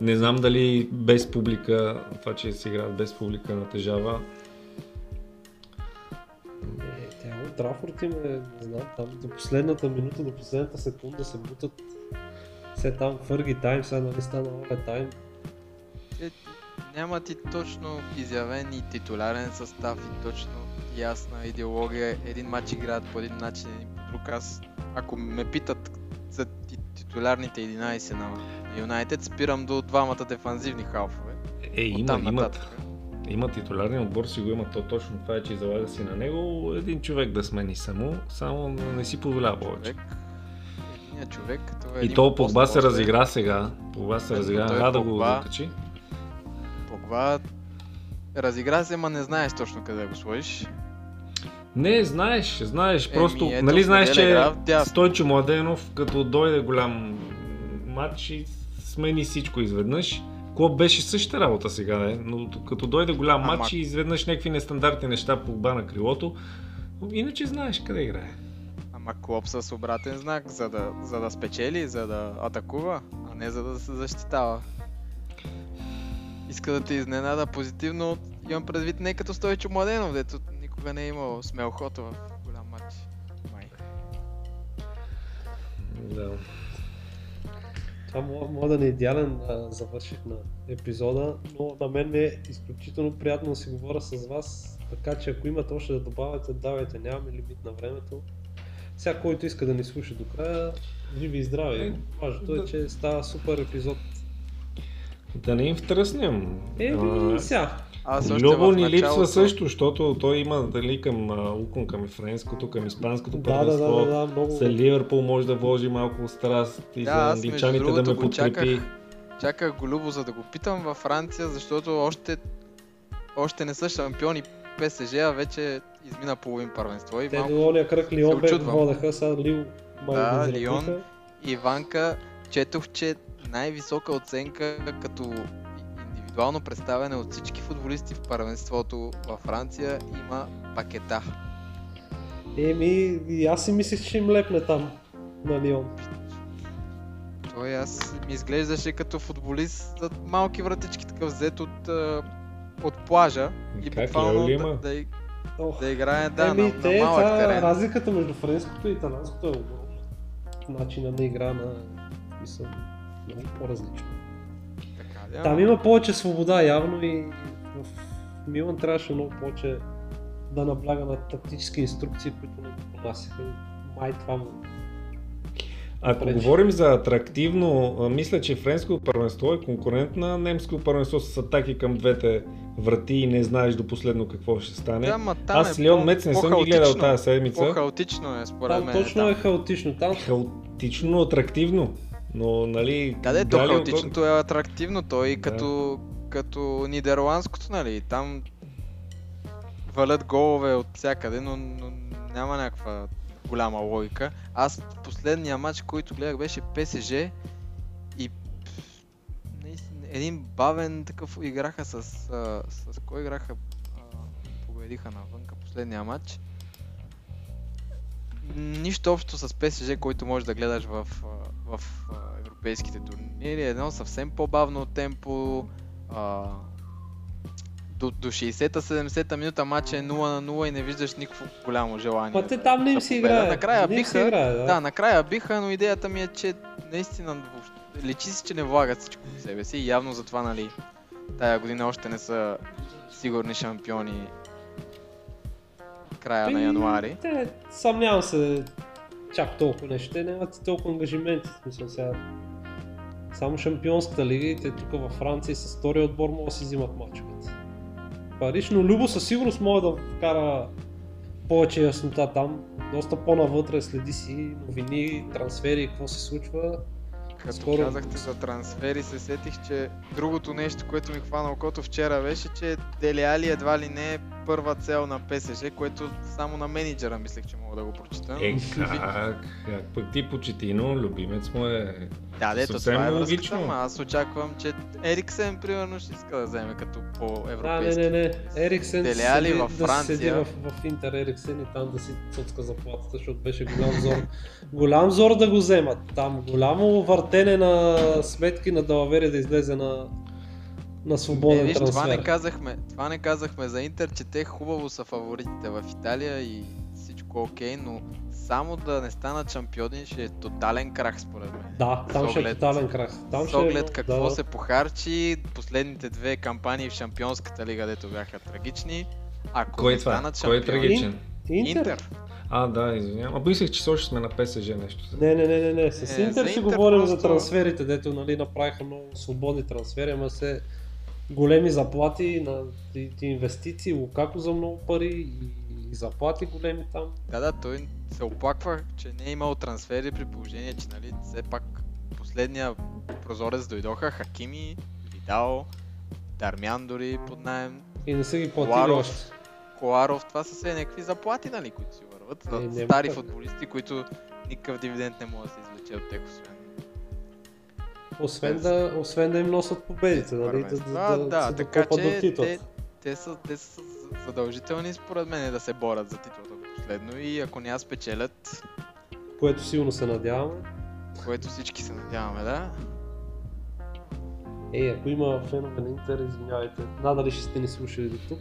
Не знам дали без публика, това, че се играят без публика натежава. Е, тя от Трафорд им е, не знам, там до последната минута, до последната секунда се бутат. Все там Фърги тайм, сега нали стана овер тайм. Е, няма ти точно изявен и титулярен състав и точно ясна идеология. Един матч играят по един начин, един по друг. Аз, ако ме питат за титулярните 11 на Юнайтед, спирам до двамата дефанзивни халфове. Е, има, имат. Има титулярния отбор, си го има то точно това е, че залага си на него един човек да смени само, само не си позволява повече. Човек, човек, това е и то Погба се разигра сега. Погба се разигра, да, да го закачи. Погба разигра се, ма не знаеш точно къде го сложиш. Не, знаеш, знаеш, просто, ето, нали знаеш, че Стойчо Младенов, като дойде голям матч и смени всичко изведнъж. Клоп беше същата работа сега, не? но като дойде голям Ама... матч и изведнъж някакви нестандартни неща по на крилото, иначе знаеш къде играе. Ама Клоп с обратен знак, за да, за да спечели, за да атакува, а не за да се защитава. Иска да те изненада позитивно, имам предвид не като Стойчо Младенов, дето никога не е имал смел ход в голям матч. Май. Да. Това може да не е идеален а, завърших на епизода, но на мен ми е изключително приятно да си говоря с вас, така че ако имате още да добавяте, давайте, нямаме лимит на времето. Всяко, който иска да ни слуша до края, живи и здрави. Важното е, че става супер епизод. Да не им втръснем. Е, а, сега. Аз Любо ни липсва също, защото той има дали към Укон, към френското, към испанското да, да, да, да, да, много. За Ливърпул може да вложи малко страст и да, за англичаните да ме подкрепи. Чаках, чаках го Любо, за да го питам във Франция, защото още, още не са шампиони ПСЖ, а вече измина половин първенство. И Те до ония кръг Лион бе водеха, сега Лил май Да, Лион. Иванка, четох, че най-висока оценка като индивидуално представяне от всички футболисти в първенството във Франция има пакета. Еми, и аз си мислех, че им лепне там на Лион. Той аз ми изглеждаше като футболист за малки вратички, такъв взет от, от плажа и как, буквално да, да, Ох. да играе да, Еми, на, те, на малък та, терен. Разликата между френското и италянското е огромна. Начина на игра на мисъл, много по-различно. Така, да. Там има повече свобода явно и в Милан трябваше много повече да набляга на тактически инструкции, които не понасяха. Май това му ако Пречи. говорим за атрактивно, мисля, че френско първенство е конкурент на немско първенство с атаки към двете врати и не знаеш до последно какво ще стане. Да, ма, Аз е Леон Мец не съм ги гледал тази седмица. По-хаотично е според там мен. точно там. е хаотично. Там Хаотично, но атрактивно. Но, нали... Да, де, то хаотичното е атрактивно, той и като, като нидерландското, нали, там валят голове от всякъде, но, но няма някаква голяма логика. Аз последния матч, който гледах беше ПСЖ и наистина, един бавен такъв играха с... А, с кой играха? А, победиха навънка последния матч. Нищо общо с ПСЖ, който можеш да гледаш в, в европейските турнири. Едно съвсем по-бавно темпо. А, до, до 60-та, 70-та минута матча е 0 на 0 и не виждаш никакво голямо желание. Ма те там не им си играе. Накрая Не биха, играе, да. да, накрая биха, но идеята ми е, че наистина личи си, че не влагат всичко в себе си и явно затова, нали, тая година още не са сигурни шампиони. Края на януари. Те, съмнявам се, чак толкова нещо. Те нямат толкова ангажименти. Смисъл сега. Само Шампионската лига и те тук във Франция с втория отбор могат да си взимат мачовете. Париж, но Любо със сигурност може да вкара повече яснота там. Доста по-навътре следи си новини, трансфери, какво се случва. Като Скоро- казахте за трансфери, се сетих, че другото нещо, което ми хвана окото вчера беше, че Дели Али едва ли не е първа цел на ПСЖ, което само на менеджера мислех, че мога да го прочита. Е, но- как? Как пък ти почетино, любимец му е... Да, дето съвсем това е логично. връзката, аз очаквам, че Ериксен, примерно, ще иска да вземе като Да, не, по-европейски. не, не. Ериксен Али във да седи Франция. в, в Интер Ериксен и там да си цуцка заплатата, защото беше голям зор. голям зор да го вземат. Там голямо въртене на сметки на Далавери да излезе на, на Е, свободен виж, това трансфер. не, казахме, това не казахме за Интер, че те хубаво са фаворитите в Италия и всичко окей, но само да не станат шампиони ще е тотален крах според мен. Да, там ще е тотален крах. Там С ще е, оглед да, какво да. се похарчи, последните две кампании в Шампионската лига, дето бяха трагични. Ако Кой не е това? станат Кой е шампиони... трагичен? Интер. Интер. А, да, извинявам. А мислех, че още сме на ПСЖ нещо. Не, не, не, не, не. С Е, Интер за си говорим за просто- трансферите, дето нали, направиха много свободни трансфери, ама се големи заплати на ти, ти инвестиции, Лукако за много пари и, заплати големи там. Да, да, той се оплаква, че не е имал трансфери при положение, че нали, все пак последния прозорец дойдоха Хакими, Видал, Дармян дори под найем, И не са ги платили Коларов. още. Коларов, това са все някакви заплати, нали, които си върват. Е, стари футболисти, които никакъв дивиденд не може да се извлече от тях, освен. Освен да, освен да им носят победите, нали? Да, да, да, да, се така че те, титлата. те, са, те са задължителни според мен да се борят за титлата последно и ако не я спечелят, Което силно се надяваме. което всички се надяваме, да, Ей, ако има фенове на Интер, извинявайте. Надали ще сте ни слушали до тук.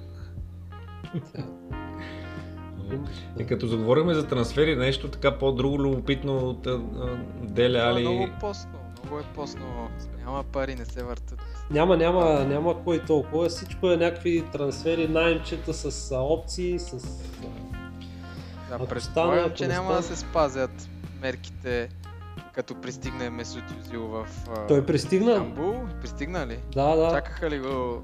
И като заговорихме за трансфери, нещо така по-друго любопитно от Деле е Али. много постно, много е постно, няма пари, не се въртат. Няма, няма, няма кой толкова. Всичко е някакви трансфери, найемчета с опции, с... Да, Ако предполагам, стане, ако че не няма да се спазят мерките, като пристигне Месут Юзил в Той пристигна? Истанбул. Пристигна ли? Да, да. Чакаха ли го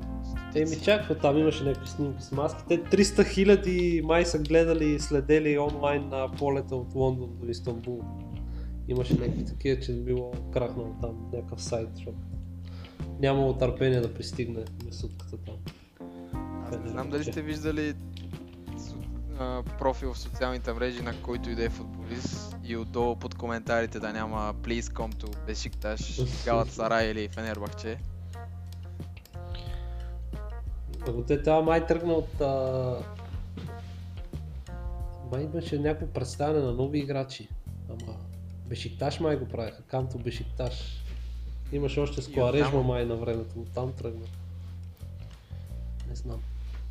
Еми стотици? чаква, там имаше някакви снимки с маски. Те 300 хиляди май са гледали и следели онлайн на полета от Лондон до Истанбул. Имаше някакви такива, че било крахнал там някакъв сайт, защото нямало търпение да пристигне месутката там. Аз не знам дали сте виждали профил в социалните мрежи на който и да е футболист и отдолу под коментарите да няма Please come to Beşiktaş, Galatasaray или Фенербахче. Ако те това май тръгна от... А... Май имаше някакво представяне на нови играчи. Ама Бешикташ май го правиха, Канто Бешикташ. Имаше още с И Коарежма оттам. май на времето, но там тръгна. Не знам,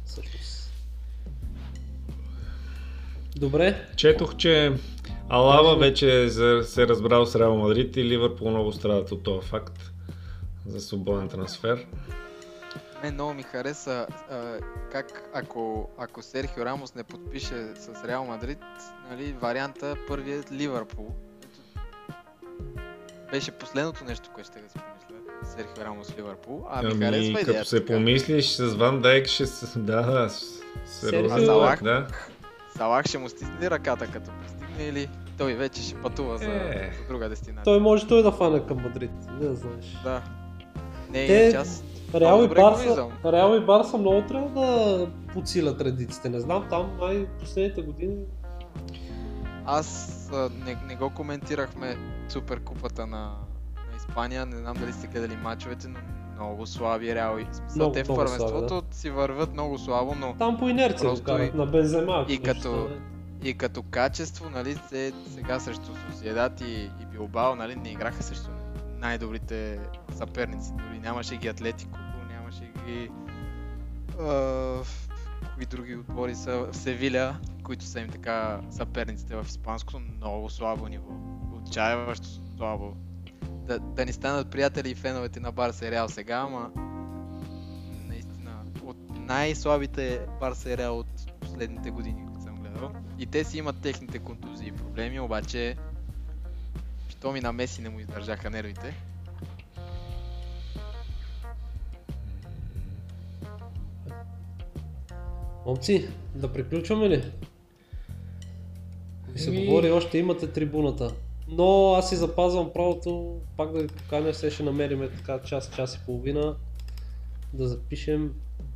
всъщност. Добре, Четох, че Алава вече е се е разбрал с Реал Мадрид и Ливърпул много страдат от този факт за свободен трансфер. Мен много ми хареса а, как ако, ако Серхио Рамос не подпише с Реал Мадрид, нали, варианта първият Ливърпул. Беше последното нещо, което ще да си помисля. Серхио Рамос Ливърпул. А ми харесва като идеята. се така. помислиш с Ван Дайк ще се... Да, да, с- сериозно. Серхио- Салах? Да. Салах ще му стисне ръката като пристигне или той вече ще пътува за, Е. за друга дестинация. той може той да фане към Мадрид, не да знаеш. Да. Не Те- е част. Реал и, го Барса. Реал и Барса много трябва да подсилят редиците. Не знам, там май последните години Аз а, не, не го коментирахме суперкупата на, на Испания. Не знам дали сте гледали мачовете, но много слаби Реал. И в смисъл, Много, те в слаби, първенството си върват много слабо, но там по инерция Просто карат и- на Бензема. и като- и като качество, нали, се, сега срещу Сосиедат и, и Билбао, нали, не играха срещу най-добрите съперници. Дори нямаше ги Атлетико, нямаше ги... А, кои други отбори са Севиля, които са им така съперниците в испанското, много слабо ниво. Отчаяващо слабо. Да, да ни станат приятели и феновете на Барса Реал сега, ама наистина от най-слабите Барса Реал от последните години, които съм гледал. И те си имат техните контузии и проблеми, обаче Питоми на Меси не му издържаха нервите. Момци, да приключваме ли? И се Еми- говори, още имате трибуната. Но аз си запазвам правото пак да ви поканя, все ще намериме така час, час и половина да запишем.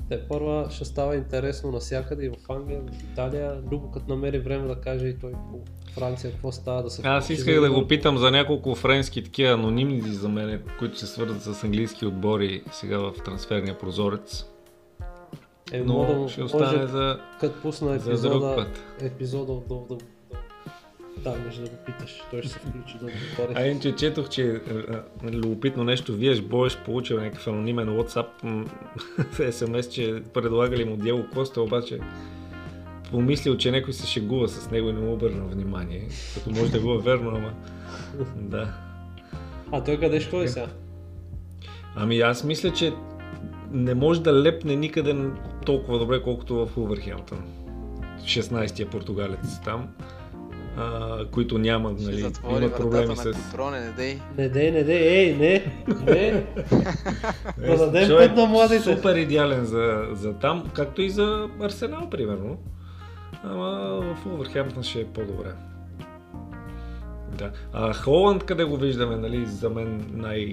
Те първа ще става интересно навсякъде и в Англия, в Италия. Любо като намери време да каже и той по Франция какво става да се Аз исках да го питам за няколко френски такива анонимни за мен, които се свързват с английски отбори сега в трансферния прозорец. Е, да Но му- ще може, остане за, Като пусна за друг епизода, път. епизода да, да, да, между да го питаш, той ще се включи да А отговори. иначе четох, че е, е, любопитно нещо, вие Боеш получил някакъв анонимен WhatsApp м, SMS, че предлагали му Диего Коста, обаче помислил, че някой се шегува с него и не му обърна внимание. Като може да го е верно, ама да. А той къде ще ходи сега? Ами аз мисля, че не може да лепне никъде толкова добре, колкото в Увърхемптън. 16-я португалец там, а, които нямат, Ще нали, имат проблеми на с... контроне, не дей. Не дей, не дей, ей, не, не. Да дадем път на младите. Супер идеален за, за там, както и за Арсенал, примерно. Ама в Увърхемптън ще е по-добре. Да. А Холанд къде го виждаме, нали, за мен най...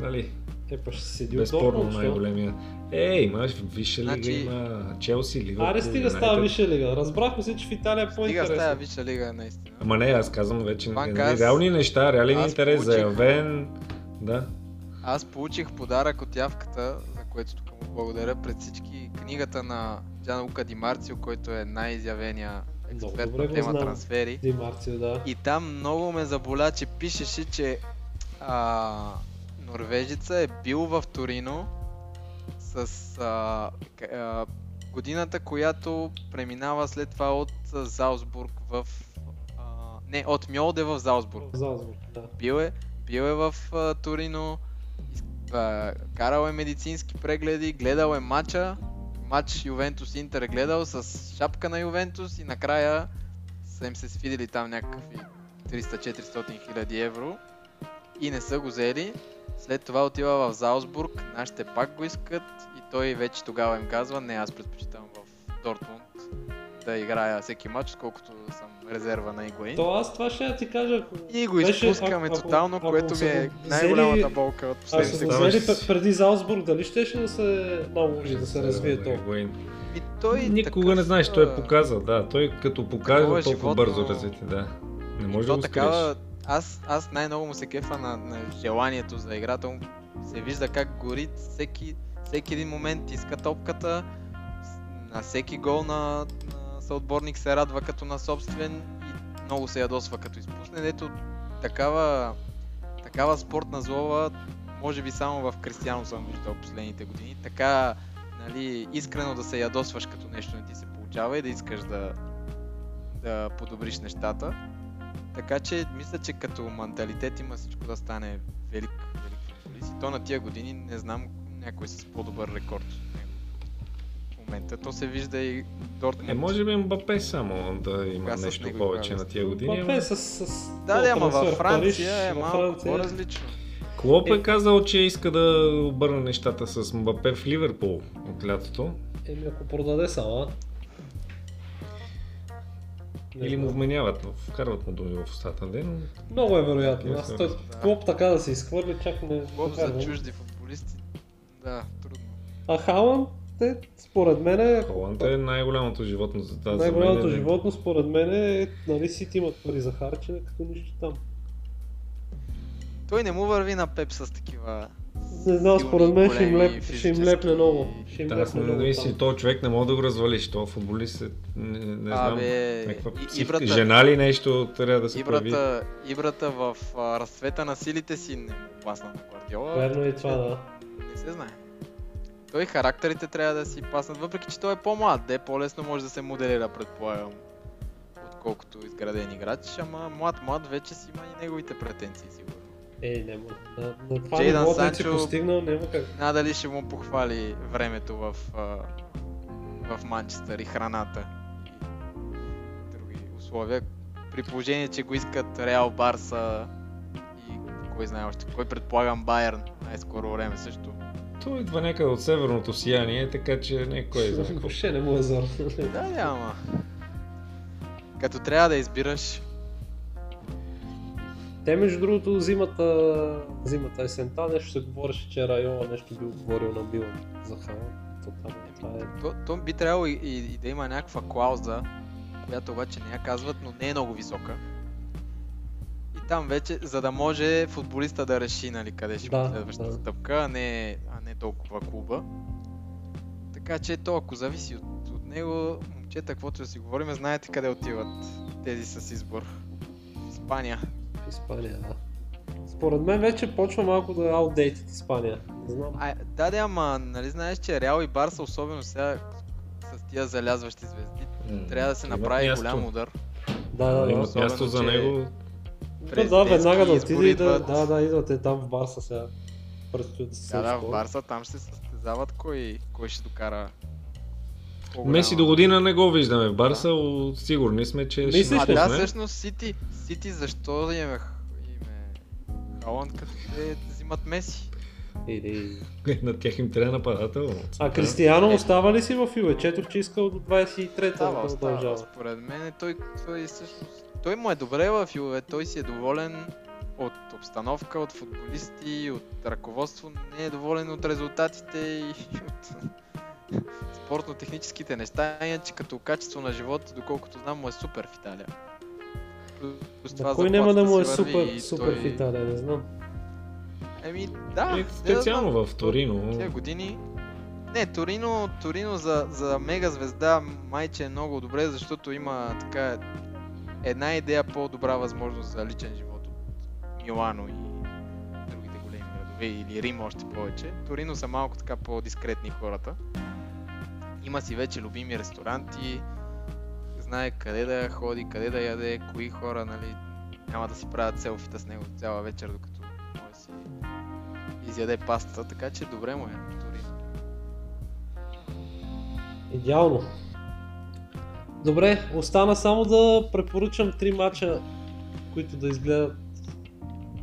Нали, Е, па ще седи безспорно най-големия. Е, имаш Висша лига, Значи- има Челси, Ливърпул. Аре стига става Юнайтед. Висша лига. Разбрахме се, че в Италия е Стига по-интересно. с тая висша лига, наистина. Ама не, аз казвам вече аз- реални неща, реален аз интерес, получих- заявен. Да. Аз получих подарък от явката, за което тук му благодаря пред всички книгата на Джан Лука Ди Марцио, който е най-изявения експерт на тема знам. трансфери. Ди Марцио, да. И там много ме заболя, че пишеше, че а, норвежица е бил в Торино с а, а, годината, която преминава след това от а, Залцбург в... А, не, от Мьолде в Залцбург. В Залцбург, да. Бил е, бил е в а, Торино, а, карал е медицински прегледи, гледал е матча, матч Ювентус Интер е гледал с шапка на Ювентус и накрая са им се свидели там някакви 300-400 хиляди евро и не са го взели. След това отива в Залцбург, нашите пак го искат и той вече тогава им казва, не аз предпочитам в Дортмунд да играя всеки матч, колкото съм резерва на Игуаин. То аз това ще ти кажа. ако И го беше- изпускаме ако- тотално, ако което ми са е го най-голямата болка от Ако последните са го Ставаш взели пред- преди Залцбург, дали щеше да се наложи да се развие то? И той Никога такъв, не знаеш, той е показал, да. Той като покаже толкова животно- бързо развитие, да. Не може да го такава, скриеш. Аз, аз най-много му се кефа на, на желанието за играта му. Се вижда как гори всеки, всеки един момент иска топката. На всеки гол на, на съотборник се радва като на собствен и много се ядосва като изпусне. Дето такава, такава спортна злоба може би само в Кристиано съм виждал последните години. Така, нали, искрено да се ядосваш като нещо не ти се получава и да искаш да, да подобриш нещата. Така че мисля, че като менталитет има всичко да стане велик, велик футболист. И то на тия години не знам някой с по-добър рекорд от него. В момента то се вижда и Дортмунд. Е, може би Мбапе само да има Кога нещо повече на тия години. Мбапе ама с, с Да, да, ама във Франция е малко Франция. по-различно. Клоп Е- е казал, че иска да обърне нещата с Мбапе в Ливерпул от лятото. Еми ако продаде Сала. Не Или му вменяват, но вкарват му думи в устата. Ден. Много е вероятно. Не Аз той Да. клоп така да се изхвърли, чак не... Клоп за не. чужди футболисти. Да, трудно. А Халан, те, според мен е... Холанд е най-голямото животно за тази. Най-голямото мен е- животно, според мен е, нали, Сити имат пари за харчене, като нищо там. Той не му върви на пеп с такива Не знам, според мен ще им, леп, ще им физически- лепне много. Ще им Да, лепне не много там. този човек не може да го развалиш. То футболист е, не, не знам, Абе, някаква и- психика. Ибрата- Жена ли нещо трябва да се появи? Ибрата, Ибрата в а, разцвета на силите си не пасна на Гвардиола. Верно е това, да. Не се знае. Той характерите трябва да си паснат, въпреки че той е по-млад, де по-лесно може да се моделира, предполагам, отколкото изграден играч, ама млад-млад вече си има и неговите претенции. Е, няма. На, на това Джейдан ниво, си Санчо- постигнал, няма как. Надали ще му похвали времето в, в Манчестър и храната. условия. При положение, че го искат Реал Барса и кой знае още. Кой предполагам Байерн най-скоро време също. Той идва някъде от северното сияние, така че не кой знае. Въобще не му е зор. Да, няма. Като трябва да избираш, Те между другото зимата, зимата есента нещо се говореше, че Райола нещо бил говорил на Милан за Халанд. Тотално това е. то, то би трябвало и, и, и да има някаква клауза, която обаче не я казват, но не е много висока. И там вече, за да може футболиста да реши нали, къде ще Да, бъде следващата да. стъпка, а не, а не толкова клуба. Така че то, ако зависи от, от него, момчета, каквото да си говорим, знаете къде отиват тези с избор. В Испания. В Испания, да. Според мен вече почва малко да е outdated Испания. Не знам. А, да, да, ама нали знаеш, че Реал и Барса, особено сега с тия залязващи звезди, М, трябва да се имат направи място. голям удар. Да, да, да. Имат Особено, място за че- него. Да, да, веднага да отиде и да, идват. да, да, идвате там в Барса сега. Предстои да се Да, да, в. Барса там ще се състезават кой, кой ще докара. По-голяма- Меси до година не го виждаме в Барса, о, сигурни сме, че Мислиш ще? А да, всъщност Сити, Сити защо им е, им е Халанд, като те взимат Меси? Или... На тях им трябва нападател. А Кристияно остава ли си в Юве? Четох, че искал до 23-та Остава, да остава. Според мен той, той всъщност... Той му е добре в Юве, той си е доволен от обстановка, от футболисти, от ръководство, не е доволен от резултатите и от спортно-техническите неща, иначе като качество на живот, доколкото знам, му е супер в Италия. Плюс На кой няма да му е супер, супер в той... Италия, не знам. Еми, да. Е, да, специално да, в Торино. Тия години. Не, Торино, Торино за, за мега звезда майче е много добре, защото има така една идея по-добра възможност за личен живот от Милано и другите големи градове или Рим още повече. Торино са малко така по-дискретни хората. Има си вече любими ресторанти, знае къде да ходи, къде да яде, кои хора, нали, няма да си правят селфита с него цяла вечер, докато да си изяде пастата, така че добре му е Торино. Идеално. Добре, остана само да препоръчам три мача, които да изгледат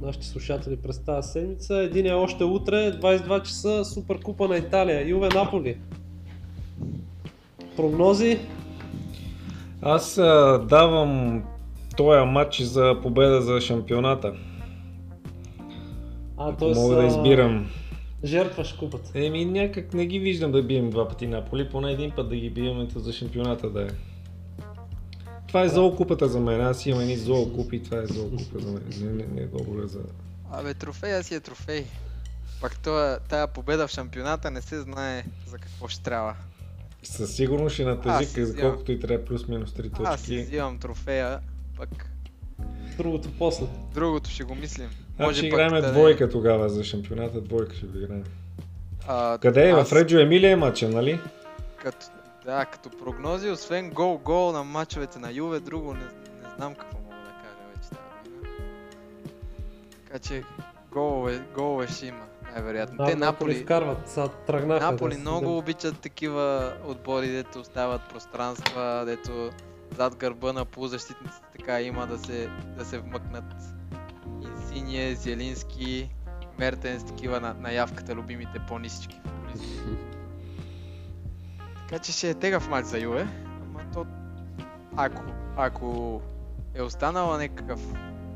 нашите слушатели през тази седмица. Един е още утре, 22 часа, Суперкупа на Италия, Юве Наполи. Прогнози? Аз а, давам този матч за победа за шампионата. А, т.е. мога да избирам. Жертваш купата. Еми някак не ги виждам да бием два пъти Наполи, поне един път да ги бием за шампионата да е. Това е зоокупата за мен, аз имам едни зоокупи, това е зоокупа за мен, не, не, не е договор за... Абе, трофея си е трофей. Пак това, тая победа в шампионата не се знае за какво ще трябва. Със сигурност ще къде- взимам. колкото и трябва плюс-минус 3 Аз си точки. взимам трофея, пък Другото после. другото ще го мислим. Значи ще пък играем да не- двойка тогава за шампионата, двойка ще го играем. А, Къде е? аз В Реджо Емилия е матча, нали? Като, да, като прогнози, освен гол-гол на мачовете на Юве, друго не, не знам какво мога да кажа вече тази година. Така че голове, голове ще има, най-вероятно. Да, Те Наполи Наполи, вкарват, сега тръгнаха. Наполи да, много обичат такива отбори, дето остават пространства, дето зад гърба на полузащитниците така има да се, да се вмъкнат Инсиние, Зелински, Мертенс, такива на, на явката любимите по-нисички футболисти. Така че ще е тегав матч за Юве, ама то ако, ако е останала някакъв,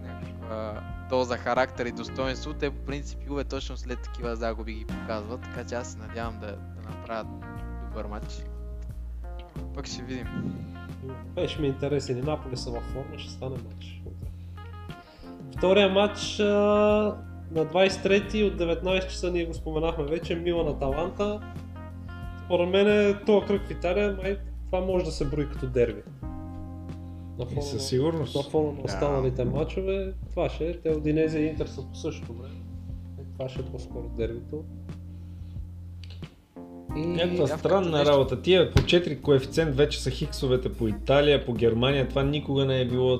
някаква доза характер и достоинство, те по принцип Юве точно след такива загуби ги показват, така че аз се надявам да, да направят добър матч. Пък ще видим. Беше ми интересен и Наполи са във форма, ще стане матч. Втория матч на 23 от 19 часа ние го споменахме вече, Милан Аталанта. Според мен е този кръг в Италия, май това може да се брои като дерби. На И фона, със на, сигурност. на фона на останалите матчове, това ще е. Те Одинезия и Интер са по същото време. Е, Това ще е по-скоро дербито. И... Някаква странна нещо- работа. Тия по 4 коефициент вече са хиксовете по Италия, по Германия. Това никога не е било.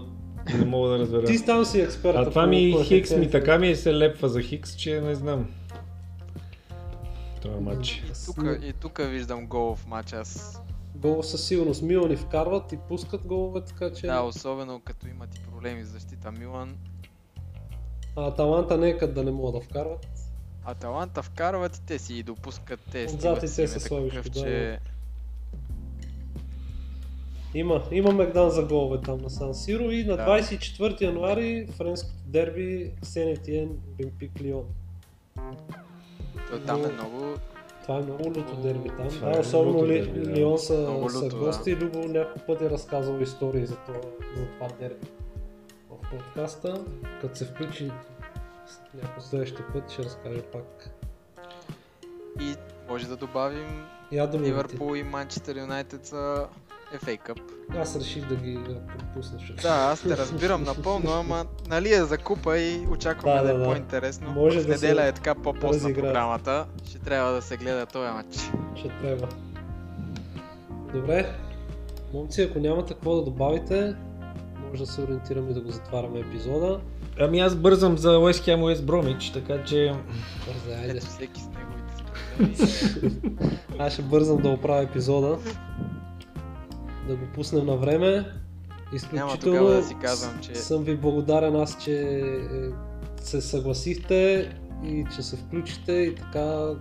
Не мога да разбера. Ти там си експерт. А това ми хикс ми така ми се лепва за хикс, че не знам. Това матч. Тук, и тук виждам гол в матча. Аз Гол със сигурност. Милан и вкарват и пускат голове, така че... Да, особено като имат и проблеми с защита Милан. А Аталанта нека да не могат да вкарват. Аталанта вкарват и те си и допускат те. Отзад и те са слабички, да, че... Има, има Мегдан за голове там на Сан Сиро и на Да. 24 януари френското дерби Сен Етиен Олимпик Лион. Там е Но- много... Това е много люто дерби там. Това Да, е особено люто Ли, дерби, да. Лион са, Много са люто, гости. Любо няколко пъти е разказвал истории за това, за това дерби в подкаста. Като се включи някой следващия път, ще разкаже пак. И може да добавим Я да Ливърпул и Манчестър Юнайтед за FA Cup. Аз реших да ги а, пропусна. защото- Да, аз те разбирам напълно, ама нали е за купа и очакваме Да, да, да, е да. по-интересно. Може в да се неделя е така по-постна програмата. Ще трябва да се гледа този матч. Ще трябва. Добре. Момци, ако нямате какво да добавите, може да се ориентираме и да го затваряме епизода. Ами аз бързам за West Ham West Bromwich, така че Бързай, айде. Ето всеки с неговите. Аз ще бързам да оправя епизода. Да го пуснем на време. Няма Изключително тогава да си казвам, че съм ви благодарен аз, че е, се съгласихте и че се включите и така а,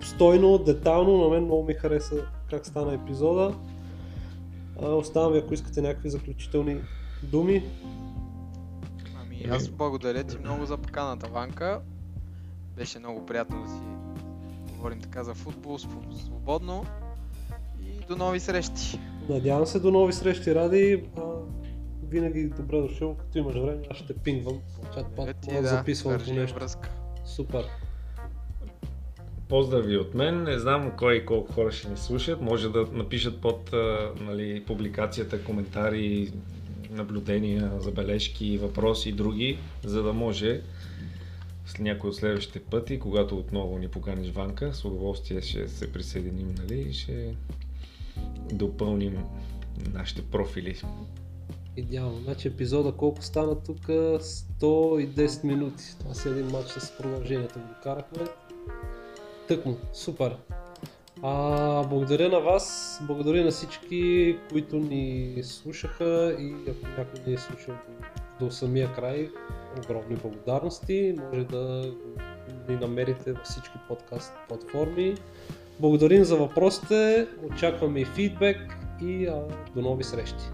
стойно, детално. На мен много ми хареса как стана епизода. А, оставам ви, ако искате някакви заключителни думи. Ами аз благодаря ти много за поканата, Ванка. Беше много приятно да си говорим така за футбол, св- свободно. И до нови срещи. Надявам се до нови срещи, Ради. А, винаги добре дошъл, като имаш време, аз ще пингвам. Чат пат, Е, ти да, записвам по нещо. връзка. Супер. поздрави от мен. Не знам кой и колко хора ще ни слушат. Може да напишат под нали, публикацията коментари, наблюдения, забележки, въпроси и други, за да може с някой от следващите пъти, когато отново ни поканиш Ванка, с удоволствие ще се присъединим нали, и ще допълним нашите профили. Идеално. Значи епизода колко стана тук? 110 минути. Това си един матч с продължението го докарахме. Тъкмо. Супер. А, благодаря на вас, благодаря на всички, които ни слушаха и ако някой ни е слушал до самия край, огромни благодарности. Може да ни намерите във всички подкаст платформи. Благодарим за въпросите, очакваме и фидбек и а, до нови срещи.